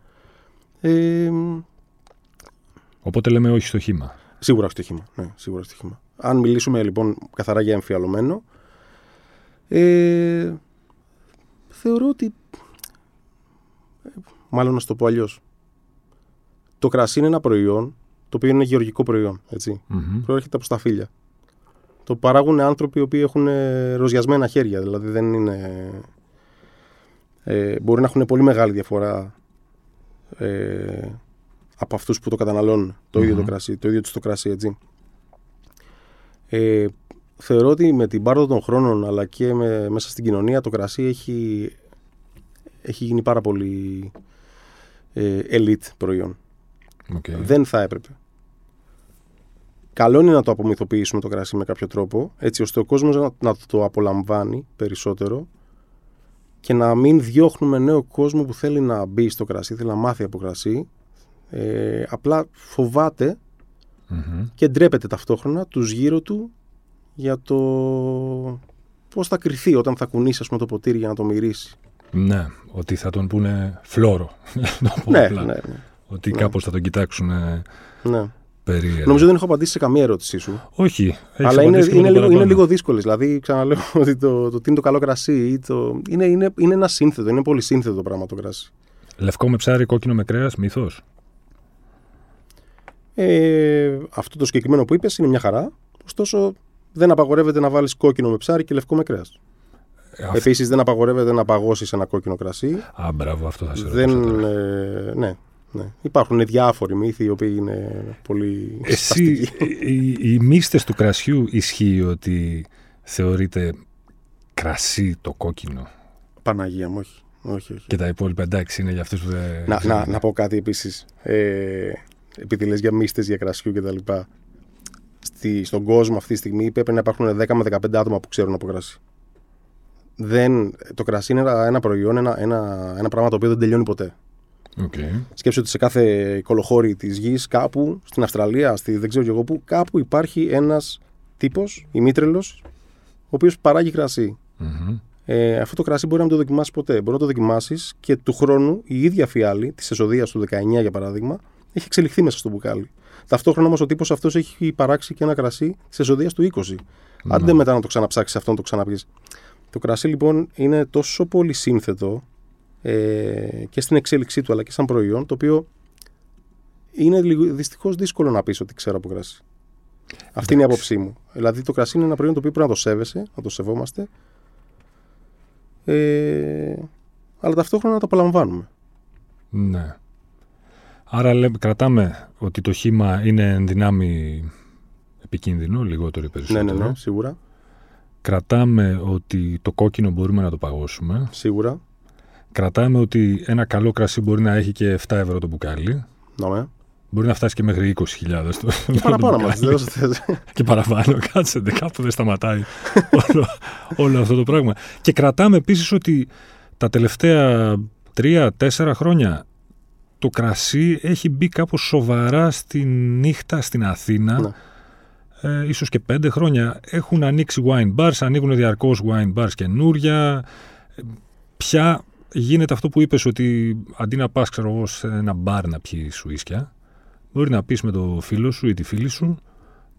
Ε, Οπότε λέμε όχι στο χήμα. σίγουρα όχι το χήμα. Ναι, σίγουρα όχι το χήμα. Αν μιλήσουμε λοιπόν καθαρά για εμφιαλωμένο, ε, θεωρώ ότι. ε, Μάλλον να σου το πω αλλιώς. Το κρασί είναι ένα προϊόν το οποίο είναι γεωργικό προϊόν. Έτσι. Μμμ. Προέρχεται από σταφύλια. Το παράγουν άνθρωποι οι οποίοι έχουν ε, ροζιασμένα χέρια. Δηλαδή δεν είναι. Ε, μπορεί να έχουν πολύ μεγάλη διαφορά ε, από αυτούς που το καταναλώνουν. Το ίδιο το Μμμ. κρασί, το ίδιο τους το κρασί, έτσι. Ε, θεωρώ ότι με την πάροδο των χρόνων αλλά και με, μέσα στην κοινωνία το κρασί έχει, έχει γίνει πάρα πολύ ε, elite προϊόν. Οκ. Δεν θα έπρεπε. Καλό είναι να το απομυθοποιήσουμε το κρασί με κάποιο τρόπο, έτσι ώστε ο κόσμος να, να το απολαμβάνει περισσότερο και να μην διώχνουμε νέο κόσμο που θέλει να μπει στο κρασί, θέλει να μάθει από κρασί. Ε, απλά φοβάται Μμμ. και ντρέπεται ταυτόχρονα τους γύρω του για το πώς θα κρυθεί όταν θα κουνήσει ας πούμε, το ποτήρι για να το μυρίσει. Ναι, ότι θα τον πούνε φλόρο. να το πω Ναι, απλά. ναι, ναι, Ότι Ναι. κάπως θα τον κοιτάξουν ε, ναι. περίεργα. Νομίζω δεν έχω απαντήσει σε καμία ερώτησή σου. Όχι. έχεις Αλλά είναι, απαντήσει είναι, τίποτα λίγο, είναι παραπάνω. λίγο δύσκολες. Δηλαδή, ξαναλέω ότι το, το τι είναι το καλό κρασί. ή Το, είναι, είναι, είναι ένα σύνθετο, είναι πολύ σύνθετο το πράγμα το κρασί. Λευκό με ψάρι, κόκκινο με κρέας, μύθος. Ε, αυτό το συγκεκριμένο που είπες είναι μια χαρά. Ωστόσο, δεν απαγορεύεται να βάλεις κόκκινο με ψάρι και λευκό με κρέας. Ε, αυ- Επίσης, δεν απαγορεύεται να παγώσεις ένα κόκκινο κρασί. Α, μπράβο, αυτό θα σε δεν, ρωτήσω τώρα. ε, ναι, ναι. Υπάρχουν διάφοροι μύθοι οι οποίοι είναι πολύ. Εσύ, σπαστικοί. οι, οι μύστες του κρασιού ισχύει ότι θεωρείται κρασί το κόκκινο; Παναγία μου, όχι. όχι, όχι. και τα υπόλοιπα εντάξει είναι για αυτούς που δεν Να, ξέρουν. να, να πω κάτι επίσης. Ε, επειδή λες για μύστες, για κρασιού κτλ. Στη, στον κόσμο αυτή τη στιγμή πρέπει να υπάρχουν 10 με 15 άτομα που ξέρουν από κρασί. Δεν, το κρασί είναι ένα, ένα προϊόν, ένα, ένα, ένα πράγμα το οποίο δεν τελειώνει ποτέ. Οκ. Σκέψτε ότι σε κάθε κωλοχώρι της γης, κάπου στην Αυστραλία, στη, δεν ξέρω και εγώ πού, κάπου υπάρχει ένας τύπος, ημίτρελος, ο οποίος παράγει κρασί. Μμμ. Ε, αυτό το κρασί μπορεί να μην το δοκιμάσεις ποτέ. Μπορεί να το δοκιμάσεις και του χρόνου η ίδια φιάλη της εσοδεία του 19 για παράδειγμα έχει εξελιχθεί μέσα στο μπουκάλι. Ταυτόχρονα όμως ο τύπος αυτός έχει παράξει και ένα κρασί της εσοδεία του 20. Άντε μετά να το ξαναψάξεις αυτό, να το ξαναπεί. Το κρασί λοιπόν είναι τόσο πολύ σύνθετο ε, και στην εξέλιξή του αλλά και σαν προϊόν το οποίο είναι δυστυχώς δύσκολο να πεις ότι ξέρω από κρασί. Αυτή είναι η άποψή μου. Δηλαδή το κρασί είναι ένα προϊόν το οποίο πρέπει να το σέβεσαι, να το σεβόμαστε. Ε, αλλά ταυτόχρονα να το απολαμβάνουμε. Ναι. Άρα λέμε, κρατάμε ότι το χήμα είναι εν δυνάμει επικίνδυνο, λιγότερο ή περισσότερο. Ναι, ναι, ναι, σίγουρα. Κρατάμε ότι το κόκκινο μπορούμε να το παγώσουμε. Σίγουρα. Κρατάμε ότι ένα καλό κρασί μπορεί να έχει και 7 ευρώ το μπουκάλι. Ναι. Μπορεί να φτάσει και μέχρι 20.000 το. Και παραπάνω μα. και παραπάνω. Κάτσε, κάπου δεν σταματάει όλο, όλο αυτό το πράγμα. Και κρατάμε επίσης ότι τα τελευταία 3-4 χρόνια το κρασί έχει μπει κάπως σοβαρά στη νύχτα στην Αθήνα. Ναι. Ε, ίσως και πέντε χρόνια έχουν ανοίξει wine bars, ανοίγουν διαρκώς wine bars καινούρια. Πια γίνεται αυτό που είπες ότι αντί να πας ξέρω εγώ σε ένα μπαρ να πιεις σουίσκια, μπορεί να πεις με το φίλο σου ή τη φίλη σου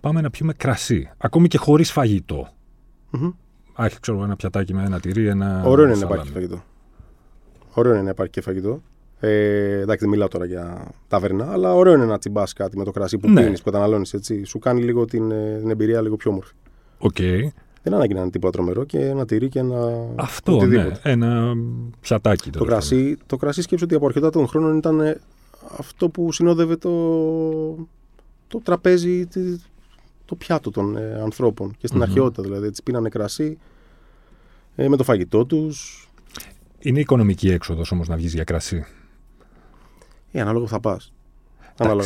πάμε να πιούμε κρασί, ακόμη και χωρίς φαγητό. Mm-hmm. Άχι, ξέρω ένα πιατάκι με ένα τυρί, ένα. Ωραίο είναι να υπάρχει φαγητό. Ωραίο είναι να υπάρχει και φαγητό. Ε, εντάξει, δεν μιλάω τώρα για ταβερνά, αλλά ωραίο είναι να τσιμπάς κάτι με το κρασί που ναι. πίνεις, που καταναλώνεις. Σου κάνει λίγο την, ε, την εμπειρία λίγο πιο όμορφη. Okay. Δεν ανάγκη να είναι τίποτα τρομερό και ένα τυρί και ένα. Αυτό, ναι. οτιδήποτε. ναι. Ένα πιατάκι. Το κρασί, το κρασί σκέψω ότι από αρκετά των χρόνων ήταν ε, αυτό που συνόδευε το, το τραπέζι, το πιάτο των ε, ανθρώπων. Και στην mm-hmm. αρχαιότητα δηλαδή. Έτσι πίνανε κρασί ε, με το φαγητό τους. Είναι οικονομική έξοδος όμως να βγεις για κρασί. Ε, ανάλογα θα πας.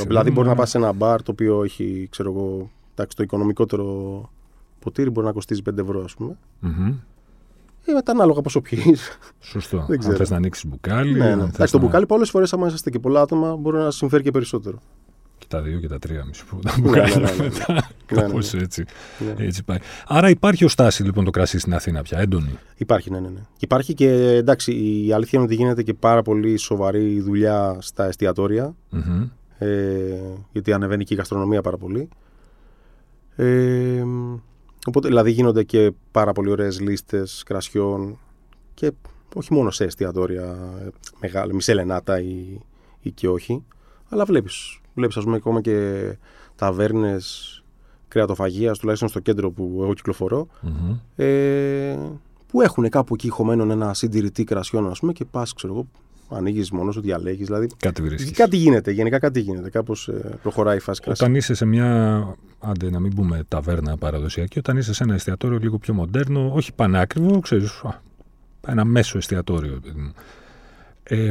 Δηλαδή, μπορεί να πας σε ένα μπαρ το οποίο έχει, ξέρω εγώ, εντάξει, το οικονομικότερο ποτήρι μπορεί να κοστίζει 5 ευρώ, ας πούμε. Mm-hmm. Ε, μετά ανάλογα πόσο πιει. Σωστό. Δεν ξέρω. Αν θες να ανοίξεις μπουκάλι. Ναι, ναι. Εντάξει, να... το μπουκάλι πολλές φορές, άμα είσαστε και πολλά άτομα, μπορεί να συμφέρει και περισσότερο και τα δύο και τα τρία, μισό που τα βγάλουμε ναι, ναι, ναι, μετά. Κάπως έτσι, έτσι πάει. Άρα υπάρχει ο στάση λοιπόν το κρασί στην Αθήνα πια, έντονη; Υπάρχει, ναι, ναι. ναι. Υπάρχει και εντάξει, η αλήθεια είναι ότι γίνεται και πάρα πολύ σοβαρή δουλειά στα εστιατόρια. Mm-hmm. Ε, γιατί ανεβαίνει και η γαστρονομία πάρα πολύ. Ε, οπότε δηλαδή γίνονται και πάρα πολύ ωραίες λίστες κρασιών και όχι μόνο σε εστιατόρια μεγάλα, μισελενάτα ή, ή και όχι. Αλλά βλέπεις Βλέπεις, ας πούμε, ακόμα και ταβέρνες κρεατοφαγίας, τουλάχιστον στο κέντρο που εγώ ε, που έχουν κάπου εκεί χωμένον ένα συντηρητή κρασιών, ας πούμε, και πας, ξέρω εγώ, ανοίγεις μόνος σου, διαλέγεις. Δηλαδή, κάτι βρίσκεις. Κάτι γίνεται, γενικά κάτι γίνεται. Κάπως ε, προχωράει η φάση κρασιών. Όταν είσαι σε μια. Άντε, να μην πούμε ταβέρνα παραδοσιακή, όταν είσαι σε ένα εστιατόριο λίγο πιο μοντέρνο, όχι πανάκριβο, ξέρεις. Ένα μέσο εστιατόριο. Ε,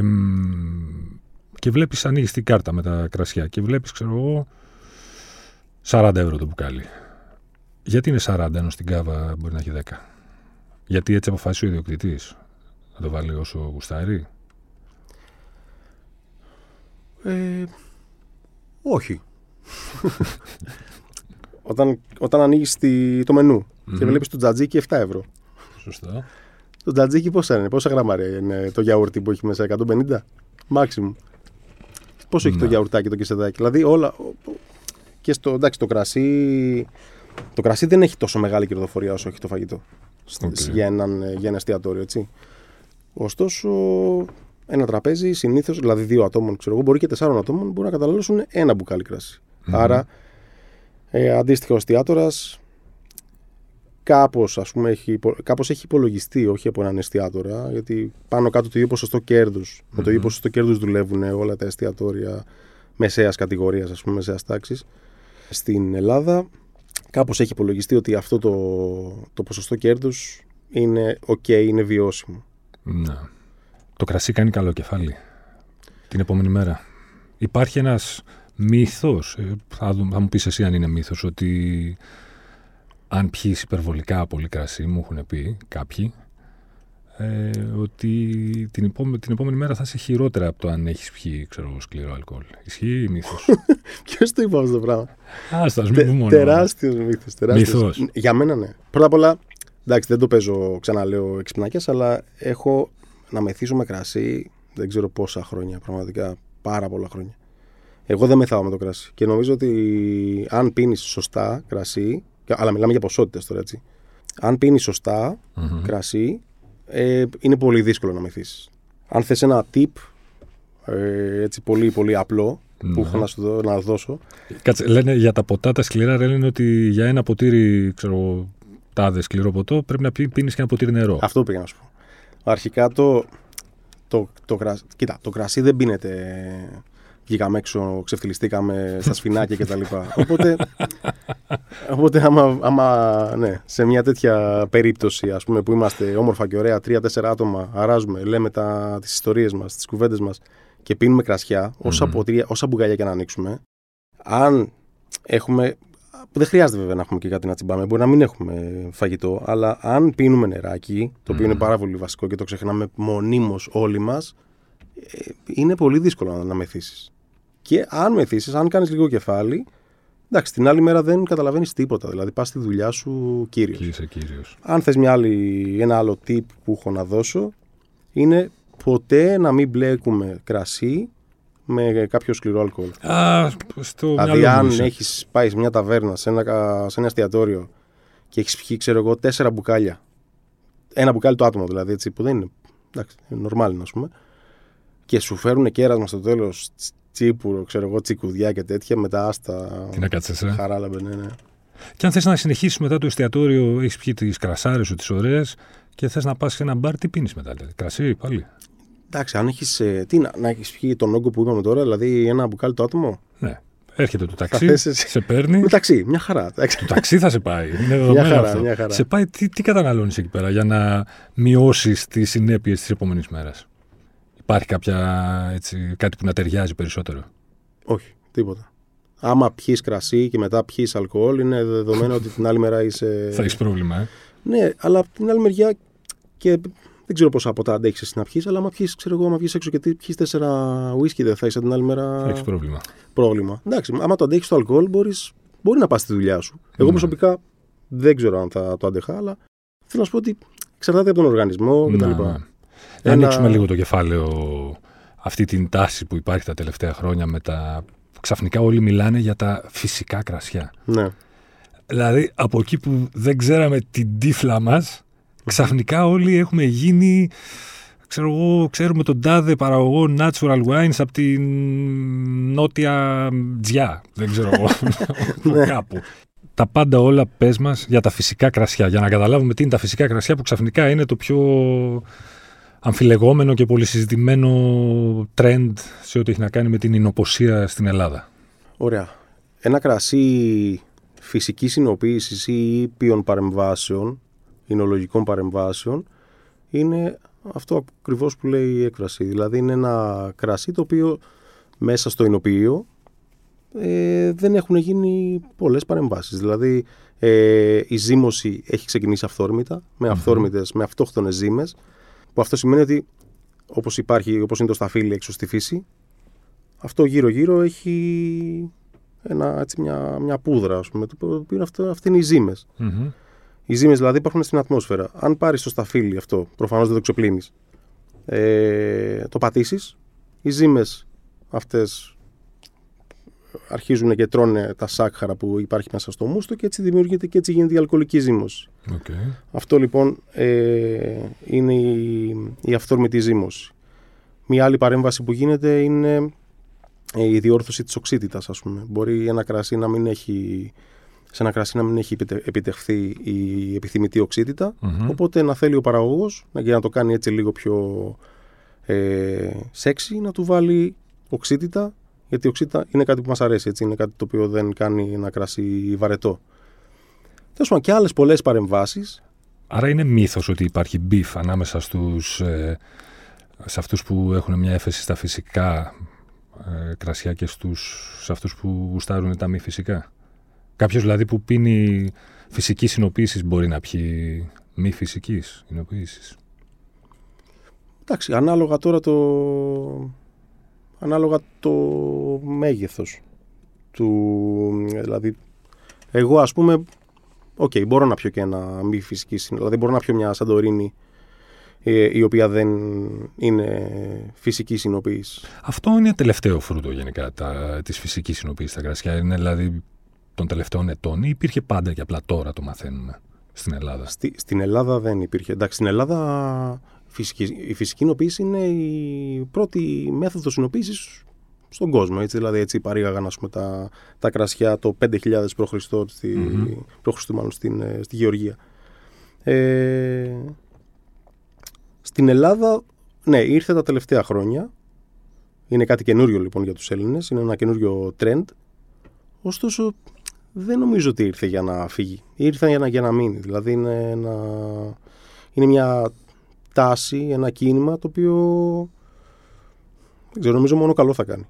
και βλέπεις, ανοίγεις την κάρτα με τα κρασιά και βλέπεις, ξέρω εγώ, 40 ευρώ το μπουκάλι. Γιατί είναι 40 ενώ στην κάβα μπορεί να έχει 10. Γιατί έτσι αποφάσισε ο ιδιοκτήτη να το βάλει όσο γουστάρει; Ε, όχι. όταν, όταν ανοίγεις το μενου και βλέπεις το τζατζίκι 7 ευρώ. Σωστά. Το τζατζίκι πόσα είναι, πόσα γραμμάρια είναι το γιαούρτι που έχει μέσα, 150 maximum. Πόσο έχει το ναι. γιαουρτάκι, το κεσεδάκι. Δηλαδή όλα. Και στο, εντάξει, το κρασί. Το κρασί δεν έχει τόσο μεγάλη κερδοφορία όσο έχει το φαγητό. Okay. Για, έναν, για ένα εστιατόριο, έτσι. Ωστόσο, ένα τραπέζι συνήθως, δηλαδή δύο ατόμων, ξέρω εγώ, μπορεί και τεσσάρων ατόμων, μπορεί να καταναλώσουν ένα μπουκάλι κρασί. Mm-hmm. Άρα, ε, αντίστοιχα ο εστιατόρας κάπως, ας πούμε, έχει, κάπως έχει υπολογιστεί, όχι από έναν εστιατόρα, γιατί πάνω κάτω το ίδιο ποσοστό κέρδους. Mm-hmm. Με το ίδιο ποσοστό κέρδους δουλεύουν όλα τα εστιατόρια μεσαίας κατηγορίας, ας πούμε, μεσαίας τάξης. Στην Ελλάδα κάπως έχει υπολογιστεί ότι αυτό το, το ποσοστό κέρδους είναι ok, είναι βιώσιμο. Να. Το κρασί κάνει καλό κεφάλι την επόμενη μέρα. Υπάρχει ένας μύθος, ε, θα, θα μου πεις εσύ αν είναι μύθος, ότι αν πιείς υπερβολικά πολύ κρασί, μου έχουν πει κάποιοι, ε, ότι την, επόμενη, την επόμενη μέρα θα είσαι χειρότερα από το αν έχεις πιει ξέρω, σκληρό αλκοόλ. Ισχύει ή μύθος; Ποιος το είπε αυτό το πράγμα; Α, θα πούμε μόνο. Τεράστιος μύθος. Μύθος. Για μένα ναι. Πρώτα απ' όλα, εντάξει, δεν το παίζω, ξαναλέω, εξυπνάκια, αλλά έχω να μεθύσω με κρασί δεν ξέρω πόσα χρόνια, πραγματικά πάρα πολλά χρόνια. Εγώ δεν μεθάω με το κρασί. Και νομίζω ότι αν πίνεις σωστά κρασί, Αλλά μιλάμε για ποσότητες τώρα έτσι. Αν πίνεις σωστά Μμμ. κρασί, ε, είναι πολύ δύσκολο να μεθύσεις. Αν θες ένα tip ε, έτσι πολύ πολύ απλό που Ναι. έχω να σου δω- να δώσω, Κάτσε, λένε για τα ποτά τα σκληρά, ρε, λένε ότι για ένα ποτήρι, ξέρω, τάδε σκληρό ποτό, πρέπει να πίνεις και ένα ποτήρι νερό. Αυτό πήγα να σου πω. Αρχικά το, το, το, κρασί, κοίτα, το κρασί δεν πίνεται βγήκαμε έξω, ξεφτυλιστήκαμε στα σφινάκια κτλ. Οπότε, οπότε άμα, άμα ναι, σε μια τέτοια περίπτωση ας πούμε, που είμαστε όμορφα και ωραία, τρία-τέσσερα άτομα, αράζουμε, λέμε τα, τις ιστορίες μας, τις κουβέντες μας και πίνουμε κρασιά, όσα, Μμμ. ποτήρια, όσα μπουκάλια και να ανοίξουμε, αν έχουμε δεν χρειάζεται βέβαια να έχουμε και κάτι να τσιμπάμε. Μπορεί να μην έχουμε φαγητό, αλλά αν πίνουμε νεράκι, το οποίο είναι Μμμ. πάρα πολύ βασικό και το ξεχνάμε μονίμως όλοι μας, είναι πολύ δύσκολο να, να μεθύσεις. Και αν μεθύσει, αν κάνεις λίγο κεφάλι, εντάξει, την άλλη μέρα δεν καταλαβαίνεις τίποτα. Δηλαδή, πας στη δουλειά σου κύριος. Και είσαι κύριος. Αν θες ένα άλλο tip που έχω να δώσω, είναι ποτέ να μην μπλέκουμε κρασί με κάποιο σκληρό αλκοόλ. Α, στο Δηλαδή, μυαλό μου αν είσαι. έχεις πάει σε μια ταβέρνα, σε ένα, κα- σε ένα εστιατόριο και έχεις πιει, ξέρω εγώ, τέσσερα μπουκάλια. Ένα μπουκάλι το άτομο δηλαδή, έτσι, που δεν είναι. Εντάξει, είναι normal, α πούμε. Και σου φέρουν κέρασμα στο τέλος, τσίπουρο, ξέρω εγώ, τσικουδιά και τέτοια, μετά άστα. Τι να κάτσεις, ε. Χαράλαμπε, ναι, ναι. Και αν θες να συνεχίσεις μετά το εστιατόριο, έχεις πιει τις κρασάρες σου, τις ωραίες, και θες να πας σε ένα μπαρ, τι πίνεις μετά. Δηλαδή. Κρασί, πάλι. Εντάξει, αν έχεις. Τι να, να έχεις πιει τον όγκο που είπαμε τώρα, δηλαδή ένα μπουκάλι το άτομο. Ναι. Έρχεται το ταξί, θες εσύ. σε παίρνει. Μεταξύ, μια χαρά. εντάξει. Το ταξί θα σε πάει. Είναι δεδομένο χαρά, αυτό. μια χαρά. Σε πάει, τι, τι καταναλώνεις εκεί πέρα για να μειώσεις τις συνέπειες της επόμενης μέρας; Υπάρχει κάποια, έτσι, κάτι που να ταιριάζει περισσότερο; Όχι, τίποτα. Άμα πιεις κρασί και μετά πιεις αλκοόλ, είναι δεδομένο ότι την άλλη μέρα είσαι. Θα έχεις πρόβλημα, ε. Ναι, αλλά από την άλλη μεριά και δεν ξέρω πόσα ποτά αντέχεις εσύ να πιεις, αλλά άμα πιεις, ξέρω εγώ, άμα βγεις έξω και πιεις τέσσερα ουίσκι, δεν θα είσαι την άλλη μέρα Θα έχεις πρόβλημα. πρόβλημα. Εντάξει, άμα το αντέχεις το αλκοόλ, μπορείς, μπορεί να πας στη δουλειά σου. Εγώ Ναι. προσωπικά δεν ξέρω αν θα το αντέχα, αλλά θέλω να σου πω ότι εξαρτάται από τον οργανισμό κτλ. Να, ναι. Να Ένα- ανοίξουμε λίγο το κεφάλαιο αυτή την τάση που υπάρχει τα τελευταία χρόνια με τα... Ξαφνικά όλοι μιλάνε για τα φυσικά κρασιά. Ναι. Δηλαδή από εκεί που δεν ξέραμε την τύφλα μας, ξαφνικά όλοι έχουμε γίνει... Ξέρω εγώ, ξέρουμε τον τάδε παραγωγό natural wines από την νότια τζιά. Δεν ξέρω εγώ. Ναι. κάπου. Τα πάντα όλα πες μας για τα φυσικά κρασιά. Για να καταλάβουμε τι είναι τα φυσικά κρασιά που ξαφνικά είναι το πιο αμφιλεγόμενο και πολυσυζητημένο trend σε ό,τι έχει να κάνει με την εινοποσία στην Ελλάδα. Ωραία. Ένα κρασί φυσικής συνοποίησης ή ήπιων παρεμβάσεων, εινολογικών παρεμβάσεων, είναι αυτό ακριβώς που λέει η έκφραση. Δηλαδή είναι ένα κρασί το οποίο μέσα στο εινοποιείο ε, δεν έχουν γίνει πολλές παρεμβάσεις. Δηλαδή ε, η ζύμωση έχει ξεκινήσει αυθόρμητα, με αυθόρμητες, με αυτόχθονες ζύμες, που αυτό σημαίνει ότι όπως υπάρχει, όπως είναι το σταφύλι έξω στη φύση, αυτό γύρω-γύρω έχει ένα, έτσι, μια, μια πούδρα, ας πούμε, το οποίο είναι αυτό, αυτή είναι οι ζύμες. Μμμ. Οι ζύμες δηλαδή υπάρχουν στην ατμόσφαιρα. Αν πάρεις το σταφύλι αυτό, προφανώς δεν το ξεπλύνεις, ε, το πατήσεις, οι ζύμες αυτές αρχίζουν και τρώνε τα σάκχαρα που υπάρχει μέσα στο μούστο και έτσι δημιουργείται και έτσι γίνεται η αλκοολική ζύμωση. Οκ. Αυτό λοιπόν ε, είναι η, η αυθόρμητη ζύμωση. Μία άλλη παρέμβαση που γίνεται είναι ε, η διόρθωση της οξύτητας ας πούμε. Μπορεί ένα κρασί να μην έχει, σε ένα κρασί να μην έχει επιτε- επιτευχθεί η επιθυμητή οξύτητα, Μμμ. οπότε να θέλει ο παραγωγός να- για να το κάνει έτσι λίγο πιο ε, sexy να του βάλει οξύτητα γιατί η οξύτητα είναι κάτι που μας αρέσει, έτσι, είναι κάτι το οποίο δεν κάνει ένα κρασί βαρετό. Τέλος πάντων και άλλες πολλές παρεμβάσεις Άρα είναι μύθος ότι υπάρχει beef ανάμεσα στους, ε, σε αυτούς που έχουν μια έφεση στα φυσικά ε, κρασιά και στους, σε αυτούς που γουστάρουν τα μη φυσικά; Κάποιος δηλαδή που πίνει φυσικής συνοποίησης μπορεί να πιει μη φυσικής συνοποίησης; Εντάξει, ανάλογα τώρα το... Ανάλογα το μέγεθος του... Δηλαδή, εγώ ας πούμε, οκ, μπορώ να πιω και ένα μη φυσική οινο- Δηλαδή μπορώ να πιω μια σαντορίνη ε, η οποία δεν είναι φυσική οινοποίηση. Αυτό είναι τελευταίο φρούτο γενικά τα, της φυσικής οινοποίησης στα κρασιά. Είναι δηλαδή των τελευταίων ετών ή υπήρχε πάντα και απλά τώρα το μαθαίνουμε στην Ελλάδα; Στη, στην Ελλάδα δεν υπήρχε. Εντάξει, στην Ελλάδα φυσική, η φυσική οινοποίηση είναι η πρώτη μέθοδος οινοποίησης στον κόσμο. Έτσι, δηλαδή έτσι παρήγαγαν ας πούμε, τα, τα κρασιά το 5.000 π.Χ. Στη, mm-hmm. μάλλον στην, ε, στη Γεωργία. Ε, στην Ελλάδα, ναι, ήρθε τα τελευταία χρόνια. Είναι κάτι καινούριο λοιπόν για τους Έλληνες. Είναι ένα καινούριο trend. Ωστόσο, δεν νομίζω ότι ήρθε για να φύγει. Ήρθε για να, για να μείνει. Δηλαδή είναι, ένα, είναι μια τάση, ένα κίνημα το οποίο δεν ξέρω, νομίζω μόνο καλό θα κάνει.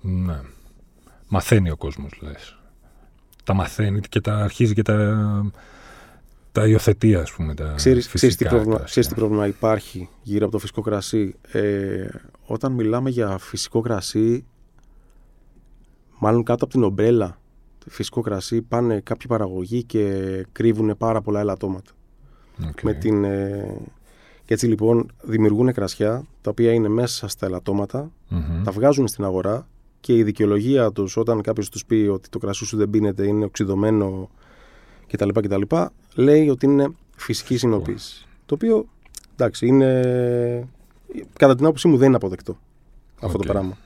Ναι. Μαθαίνει ο κόσμος, λες. Τα μαθαίνει και τα αρχίζει και τα, τα υιοθετεί, ας πούμε, τα ξέρεις, φυσικά ξέρεις τι, πρόβλημα, ξέρεις τι πρόβλημα υπάρχει γύρω από το φυσικό κρασί; Ε, όταν μιλάμε για φυσικό κρασί, μάλλον κάτω από την ομπρέλα φυσικό κρασί πάνε κάποιοι παραγωγοί και κρύβουν πάρα πολλά ελαττώματα. Okay. Με την, ε, και έτσι λοιπόν δημιουργούν κρασιά τα οποία είναι μέσα στα ελαττωματα τα βγάζουν στην αγορά και η δικαιολογία τους όταν κάποιος τους πει ότι το κρασί σου δεν πίνεται, είναι οξυδωμένο κτλ. κτλ λέει ότι είναι φυσική συνοποίηση. Το οποίο εντάξει είναι. Κατά την άποψή μου δεν είναι αποδεκτό αυτό το πράγμα.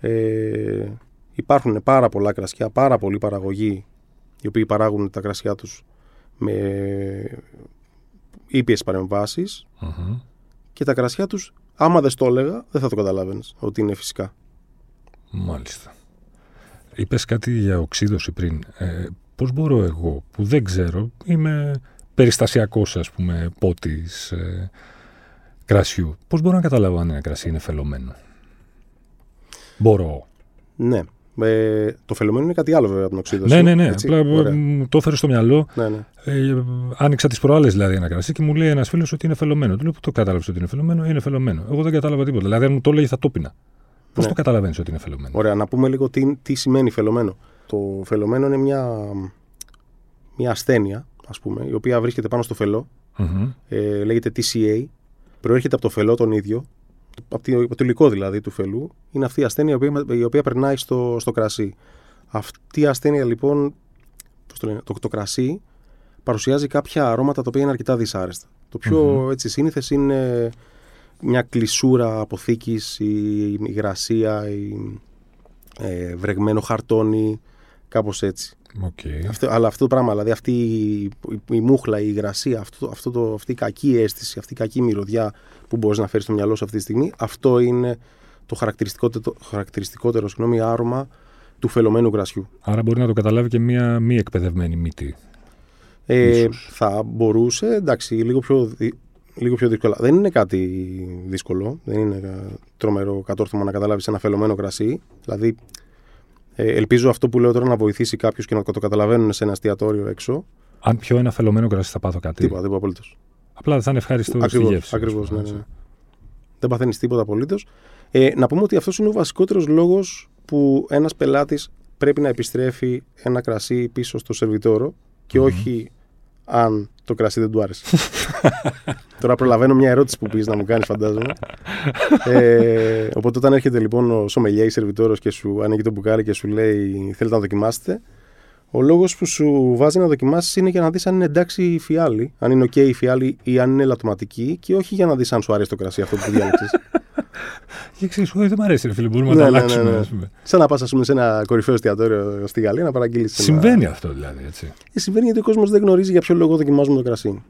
Ε, υπάρχουν πάρα πολλά κρασιά, πάρα πολλοί παραγωγοί οι οποίοι παράγουν τα κρασιά τους με ήπιες και τα κρασιά τους άμα δεν το έλεγα δεν θα το καταλάβαινες ότι είναι φυσικά. Μάλιστα. Είπες κάτι για οξύδωση πριν. Ε, πώς μπορώ εγώ που δεν ξέρω, είμαι περιστασιακός ας πούμε πότης ε, κρασιού. Πώς μπορώ να καταλάβω αν ένα κρασί είναι φελωμένο; Μπορώ. Ναι. Ε, το φελωμένο είναι κάτι άλλο βέβαια από την οξύδωση. Ναι, ναι, ναι. Απλά το έφερε στο μυαλό. Ναι, ναι. Ε, άνοιξα τις προάλλες δηλαδή ένα κρασί και μου λέει ένας φίλος ότι είναι φελωμένο. Του λέω: Πού το κατάλαβες ότι είναι φελωμένο, είναι φελωμένο. Εγώ δεν κατάλαβα τίποτα. Δηλαδή, αν μου το έλεγε, θα το πίνα. Πώς ναι. το καταλαβαίνεις ότι είναι φελωμένο; Ωραία, να πούμε λίγο τι, τι σημαίνει φελωμένο. Το φελωμένο είναι μια, μια ασθένεια, ας πούμε, η οποία βρίσκεται πάνω στο φελό. Mm-hmm. Ε, λέγεται TCA. Προέρχεται από το φελό τον ίδιο από το υλικό δηλαδή του φελού, είναι αυτή η ασθένεια η οποία, η οποία περνάει στο, στο κρασί. Αυτή η ασθένεια λοιπόν, πώς το, λένε, το, το κρασί, παρουσιάζει κάποια αρώματα τα οποία είναι αρκετά δυσάρεστα. Το πιο mm-hmm. έτσι σύνηθες είναι μια κλεισούρα αποθήκης, η υγρασία, η, ε, βρεγμένο χαρτόνι, κάπως έτσι. Okay. Αυτό, αλλά αυτό το πράγμα, δηλαδή αυτή η, η, μούχλα, η υγρασία, αυτό, αυτό το, αυτή η κακή αίσθηση, αυτή η κακή μυρωδιά που μπορείς να φέρεις στο μυαλό σου αυτή τη στιγμή, αυτό είναι το χαρακτηριστικότερο, χαρακτηριστικότερο συγγνώμη, άρωμα του φελωμένου κρασιού. Άρα μπορεί να το καταλάβει και μία μη εκπαιδευμένη μύτη. Ε, θα μπορούσε, εντάξει, λίγο πιο, λίγο πιο δύσκολα. Δεν είναι κάτι δύσκολο, δεν είναι τρομερό κατόρθωμα να καταλάβεις ένα φελωμένο κρασί. Δηλαδή, ε, ελπίζω αυτό που λέω τώρα να βοηθήσει κάποιου και να το καταλαβαίνουν σε ένα εστιατόριο έξω. Αν πιω ένα φελωμένο κρασί, θα πάθω κάτι. Τίποτα, τίποτα απολύτως. Απλά θα είναι ευχάριστο στη γεύση. Ακριβώς, ναι, ναι. Δεν παθαίνεις τίποτα απολύτως. Ε, να πούμε ότι αυτός είναι ο βασικότερος λόγος που ένας πελάτης πρέπει να επιστρέφει ένα κρασί πίσω στο σερβιτόρο και όχι αν το κρασί δεν του άρεσε. Τώρα προλαβαίνω μια ερώτηση που πεις να μου κάνεις, φαντάζομαι. ε, οπότε όταν έρχεται λοιπόν ο σομελιέ, η σερβιτόρος και σου ανοίγει το μπουκάλι και σου λέει Θέλετε να δοκιμάσετε, ο λόγος που σου βάζει να δοκιμάσεις είναι για να δεις αν είναι εντάξει η φιάλη, αν είναι OK η φιάλη ή αν είναι λατωματική και όχι για να δεις αν σου αρέσει το κρασί αυτό που διάλεξες. Και ξέρει, όχι, δεν μου αρέσει, ρε φίλε, μπορούμε να το ναι, ναι, αλλάξουμε. Ναι, ναι. Σαν να πας, ας πούμε, σε ένα κορυφαίο εστιατόριο στη Γαλλία να παραγγείλεις. Συμβαίνει αυτό δηλαδή, έτσι. Ε, συμβαίνει γιατί ο κόσμος δεν γνωρίζει για ποιο λόγο δοκιμάζουμε το κρασί.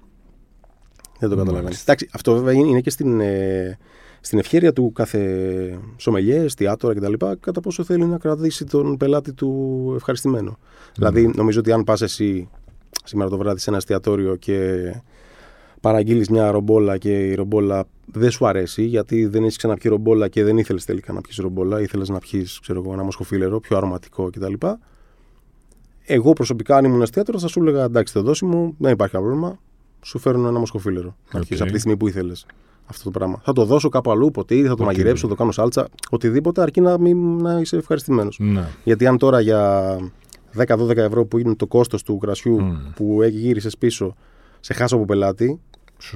Δεν το καταλαβαίνεις. Εντάξει, αυτό βέβαια είναι και στην, ε, στην ευχαίρεια του κάθε σομελιέ, εστιατόρα κτλ. Κατά πόσο θέλει να κρατήσει τον πελάτη του ευχαριστημένο. Δηλαδή, νομίζω ότι αν πας εσύ σήμερα το βράδυ σε ένα εστιατόριο και παραγγείλεις μια ρομπόλα και η ρομπόλα δεν σου αρέσει, γιατί δεν έχεις ξαναπιεί ρομπόλα και δεν ήθελες τελικά να πιεις ρομπόλα, ήθελες να πιεις ένα μοσχοφίλερο πιο αρωματικό κτλ. Εγώ προσωπικά, αν ήμουν εστιατόρος, θα σου έλεγα εντάξει, θα δώσει μου, δεν υπάρχει πρόβλημα. Σου φέρνω ένα μοσχοφίλερο. Να πιεις από τη στιγμή που ήθελες αυτό το πράγμα. Θα το δώσω κάπου αλλού, ποτήρι, θα το okay. μαγειρέψω, θα το κάνω σάλτσα, οτιδήποτε, αρκεί να, μην, να είσαι ευχαριστημένος. Ναι. Γιατί αν τώρα για 10-12 ευρώ που είναι το κόστος του κρασιού mm. που γύρισες πίσω, σε χάσω από πελάτη,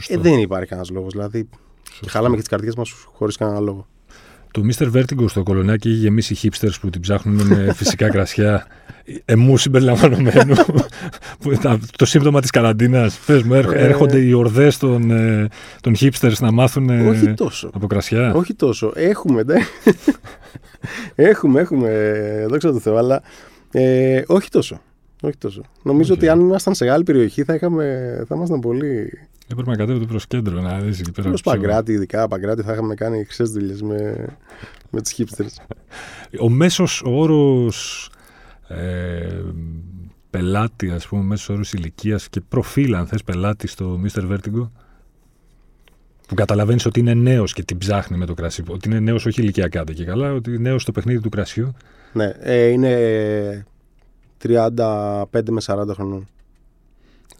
ε, δεν υπάρχει κανένας λόγος. Δηλαδή, και χαλάμε και τις καρδιές μας χωρίς κανένα λόγο. Το Mr. Vertigo στο κολονάκι έχει γεμίσει hipsters που την ψάχνουν με φυσικά κρασιά. Εμού συμπεριλαμβανομένου. το σύμπτωμα της καραντίνας. Πες μου, έρχονται οι ορδές των, ε, των hipsters να μάθουν Όχι τόσο. από κρασιά. Όχι τόσο. Έχουμε, ναι. έχουμε, έχουμε. Δόξα τω Θεώ, αλλά ε, όχι τόσο. Όχι τόσο. Νομίζω ότι αν ήμασταν σε άλλη περιοχή θα, είχαμε, θα ήμασταν πολύ. Έπρεπε να κατέβετε προς κέντρο να δεις εκεί πέρα. Προ Παγκράτη, ειδικά Παγκράτη, θα είχαμε κάνει χρυσέ δουλειές με, με του hipsters. Ο μέσος όρος ε, πελάτη, ας πούμε, μέσος όρος ηλικίας και προφίλ, αν θες, πελάτη στο Mr. Vertigo. Που καταλαβαίνεις ότι είναι νέος και την ψάχνει με το κρασί. Ότι είναι νέος όχι ηλικιακά και καλά, ότι είναι νέος στο παιχνίδι του κρασιού. Ναι, ε, είναι 35 με 40 χρονών.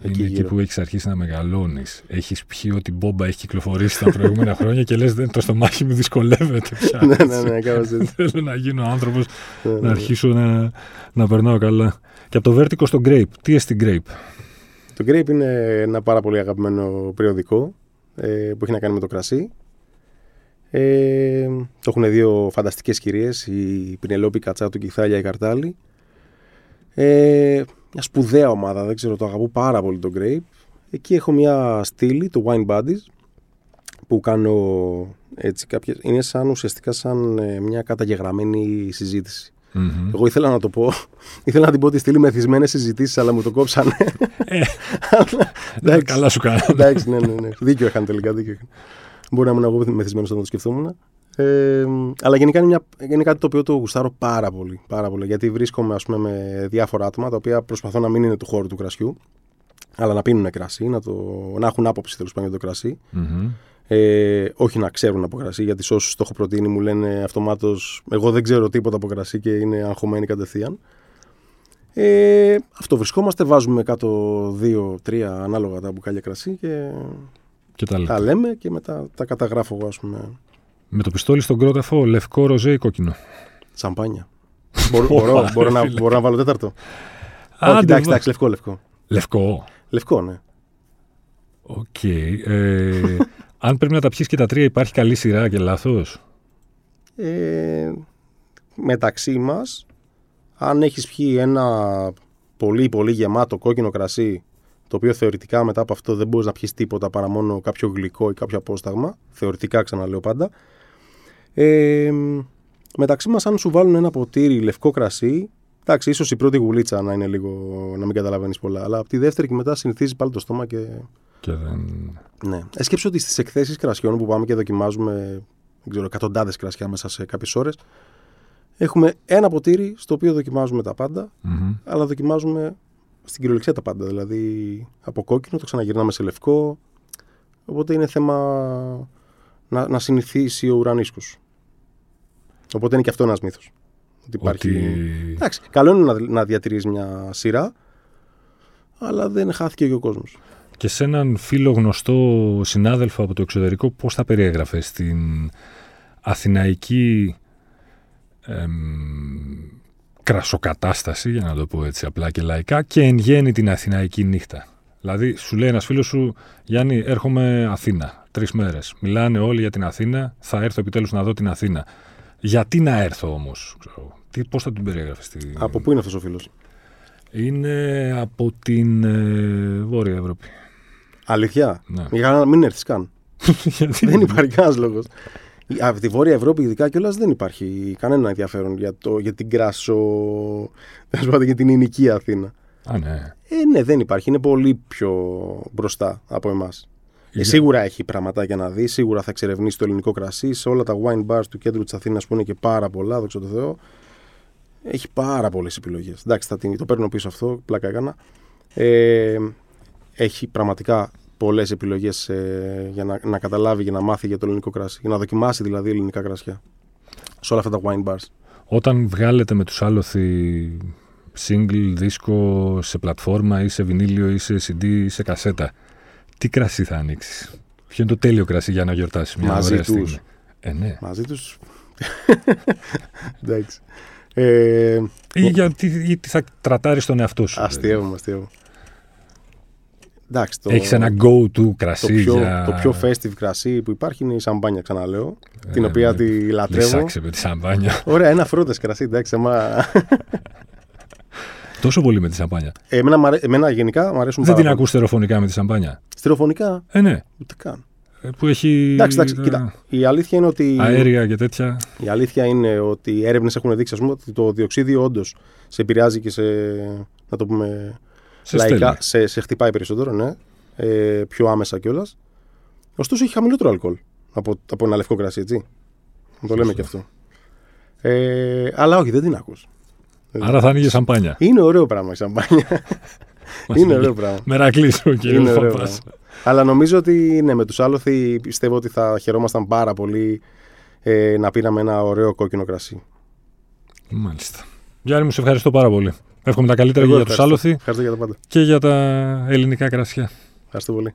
Είναι εκεί, που έχεις αρχίσει να μεγαλώνεις. Έχεις πιει ότι η μπόμπα έχει κυκλοφορήσει τα προηγούμενα χρόνια και λες: Δεν το στομάχι μου δυσκολεύεται πια. ναι, ναι, ναι, έτσι. Θέλω να γίνω άνθρωπος, ναι, ναι, να αρχίσω να, να περνάω καλά. Και από το βέρτικο στο Grape. Τι είναι στην Grape; Το Grape είναι ένα πάρα πολύ αγαπημένο περιοδικό ε, που έχει να κάνει με το κρασί. Ε, το έχουν δύο φανταστικές κυρίες, η Πινελόπη Κατσάτου και η Θάλια Καρτάλη. Ε, μια σπουδαία ομάδα, δεν ξέρω, το αγαπώ πάρα πολύ το Grape. Εκεί έχω μια στήλη, το Wine Buddies, που κάνω έτσι κάποιες, είναι σαν ουσιαστικά σαν ε, μια καταγεγραμμένη Εγώ ήθελα να το πω, ήθελα να την πω τη στήλη μεθυσμένε συζητήσεις, αλλά μου το κόψανε. Ε, εντάξει, καλά σου κάνω. Εντάξει, ναι, ναι, ναι. Δίκιο είχαν τελικά. Δίκιο. Μπορεί να ήμουν εγώ μεθυσμένο όταν το σκεφτόμουν. Ε, αλλά γενικά είναι, μια, είναι κάτι το οποίο το γουστάρω πάρα πολύ, πάρα πολύ. Γιατί βρίσκομαι ας πούμε, με διάφορα άτομα τα οποία προσπαθώ να μην είναι του χώρου του κρασιού, αλλά να πίνουν κρασί, να, το, να έχουν άποψη τέλος πάντων για το κρασί. Mm-hmm. Ε, όχι να ξέρουν από κρασί, γιατί σε όσους το έχω προτείνει μου λένε αυτομάτως, Εγώ δεν ξέρω τίποτα από κρασί και είναι αγχωμένοι κατευθείαν. Ε, αυτό βρισκόμαστε, βάζουμε κάτω δύο-τρία ανάλογα τα μπουκάλια κρασί και, και τα, τα λέμε και μετά τα καταγράφω εγώ, ας πούμε. Με το πιστόλι στον κρόταφο, λευκό, ροζέ ή κόκκινο. Σαμπάνια. μπορώ, μπορώ, μπορώ, να, μπορώ να βάλω τέταρτο. Όχι, εντάξει, εντάξει, λευκό, λευκό. Λευκό. Λευκό, ναι. OK. Okay. Ε, αν πρέπει να τα πιεις και τα τρία, υπάρχει καλή σειρά και λάθος; Ε, μεταξύ μας, αν έχεις πιει ένα πολύ πολύ γεμάτο κόκκινο κρασί, το οποίο θεωρητικά μετά από αυτό δεν μπορείς να πιεις τίποτα παρά μόνο κάποιο γλυκό ή κάποιο απόσταγμα, θεωρητικά ξαναλέω πάντα, ε, μεταξύ μας, αν σου βάλουν ένα ποτήρι λευκό κρασί, εντάξει, ίσως η πρώτη γουλίτσα να είναι λίγο να μην καταλαβαίνεις πολλά, αλλά από τη δεύτερη και μετά συνηθίζει πάλι το στόμα και. και δεν... Ναι. Έσκεψω ότι στις εκθέσεις κρασιών που πάμε και δοκιμάζουμε εκατοντάδες κρασιά μέσα σε κάποιες ώρες, έχουμε ένα ποτήρι στο οποίο δοκιμάζουμε τα παντα αλλά δοκιμάζουμε στην κυριολεξία τα πάντα. Δηλαδή από κόκκινο το ξαναγυρνάμε σε λευκό. Οπότε είναι θέμα να, να συνηθίσει ο ουρανίσκος. Οπότε είναι και αυτό ένας μύθος. Ότι υπάρχει. Ότι... Εντάξει, καλό είναι να, να διατηρείς μια σειρά, αλλά δεν χάθηκε και ο κόσμος. Και σε έναν φίλο γνωστό συνάδελφο από το εξωτερικό, πώς θα περιέγραφες την αθηναϊκή εμ, κρασοκατάσταση, για να το πω έτσι απλά και λαϊκά, και εν γέννη την αθηναϊκή νύχτα; Δηλαδή, σου λέει ένας φίλος σου, Γιάννη, έρχομαι Αθήνα. Τρεις μέρες. Μιλάνε όλοι για την Αθήνα. Θα έρθω επιτέλους να δω την Αθήνα. Γιατί να έρθω όμως, Πώς θα την περιέγραφες. Στη... Από πού είναι αυτός ο φίλος, Είναι από την ε, Βόρεια Ευρώπη. Αλήθεια; Ναι. Για να μην έρθεις καν. δεν υπάρχει κανένας λόγος. Από τη Βόρεια Ευρώπη, ειδικά κιόλας, δεν υπάρχει κανένα ενδιαφέρον για, το, για την κράσο. Δεν για την ελληνική Αθήνα. Α, ναι. Ε, ναι, δεν υπάρχει. Είναι πολύ πιο μπροστά από εμάς. Ε, σίγουρα έχει για να δει, σίγουρα θα εξερευνήσει το ελληνικό κρασί. Σε όλα τα wine bars του κέντρου της Αθήνας που είναι και πάρα πολλά, δόξα τω Θεώ, έχει πάρα πολλές επιλογές. Εντάξει, θα το παίρνω πίσω αυτό, πλάκα έκανα. Ε, έχει πραγματικά πολλές επιλογές ε, για να, να καταλάβει και να μάθει για το ελληνικό κρασί. Για να δοκιμάσει δηλαδή ελληνικά κρασιά. Σε όλα αυτά τα wine bars. Όταν βγάλετε με τους άλοθη single, δίσκο σε πλατφόρμα ή σε βινίλιο ή σε CD ή σε κασέτα, τι κρασί θα ανοίξεις; Ποιο είναι το τέλειο κρασί για να γιορτάσεις μια Μαζί ωραία τους. στιγμή; Ε, ναι. Μαζί τους. Εντάξει. Ε, ή, για, τι, ή τι θα τρατάρεις τον εαυτό σου. Αστείευομαι, αστείευομαι. Εντάξει, το, Έχεις ένα go-to το, κρασί πιο, για... το πιο festive κρασί που υπάρχει είναι η σαμπάνια, ξαναλέω. την Ε, οποία ναι. τη λατρεύω. Λυσάξε με τη σαμπάνια. Ωραία, ένα φρούτες κρασί, εντάξει. Άμα... Τόσο πολύ με τη σαμπάνια. εμένα, μ' αρέ- εμένα γενικά μου αρέσουν Δεν την πάρα ακούς στερεοφωνικά με τη σαμπάνια; πολύ. Στερεοφωνικά, Ε, ναι. ούτε καν. Ε, Που έχει Εντάξει, εντάξει, τα κοίτα. Η αλήθεια είναι ότι. αέρια και τέτοια. Η αλήθεια είναι ότι οι έρευνες έχουν δείξει ας πούμε, ότι το διοξίδιο όντως σε επηρεάζει και σε. να το πούμε. Σε λαϊκά, στέλνει. σε, σε χτυπάει περισσότερο, ναι. Ε, πιο άμεσα κιόλας. Ωστόσο έχει χαμηλότερο αλκοόλ από, από ένα λευκό κρασί, έτσι. Να το λέμε και αυτό. Ε, αλλά όχι, δεν την ακούς. Δεν την Άρα θα ακούς. άνοιγε σαμπάνια. Είναι ωραίο πράγμα η σαμπάνια. είναι ωραίο πράγμα. Μερακλής ο Είναι κύριος ωραίο Παπάς. πράγμα. Αλλά νομίζω ότι ναι, με τους άλοθη πιστεύω ότι θα χαιρόμασταν πάρα πολύ ε, να πήραμε ένα ωραίο κόκκινο κρασί. Μάλιστα. Γιάννη μου, σε ευχαριστώ πάρα πολύ. Εύχομαι τα καλύτερα Εγώ και για τους ευχαριστώ. άλοθη Ευχαριστώ για τα πάντα. και για τα ελληνικά κρασιά. Ευχαριστώ πολύ.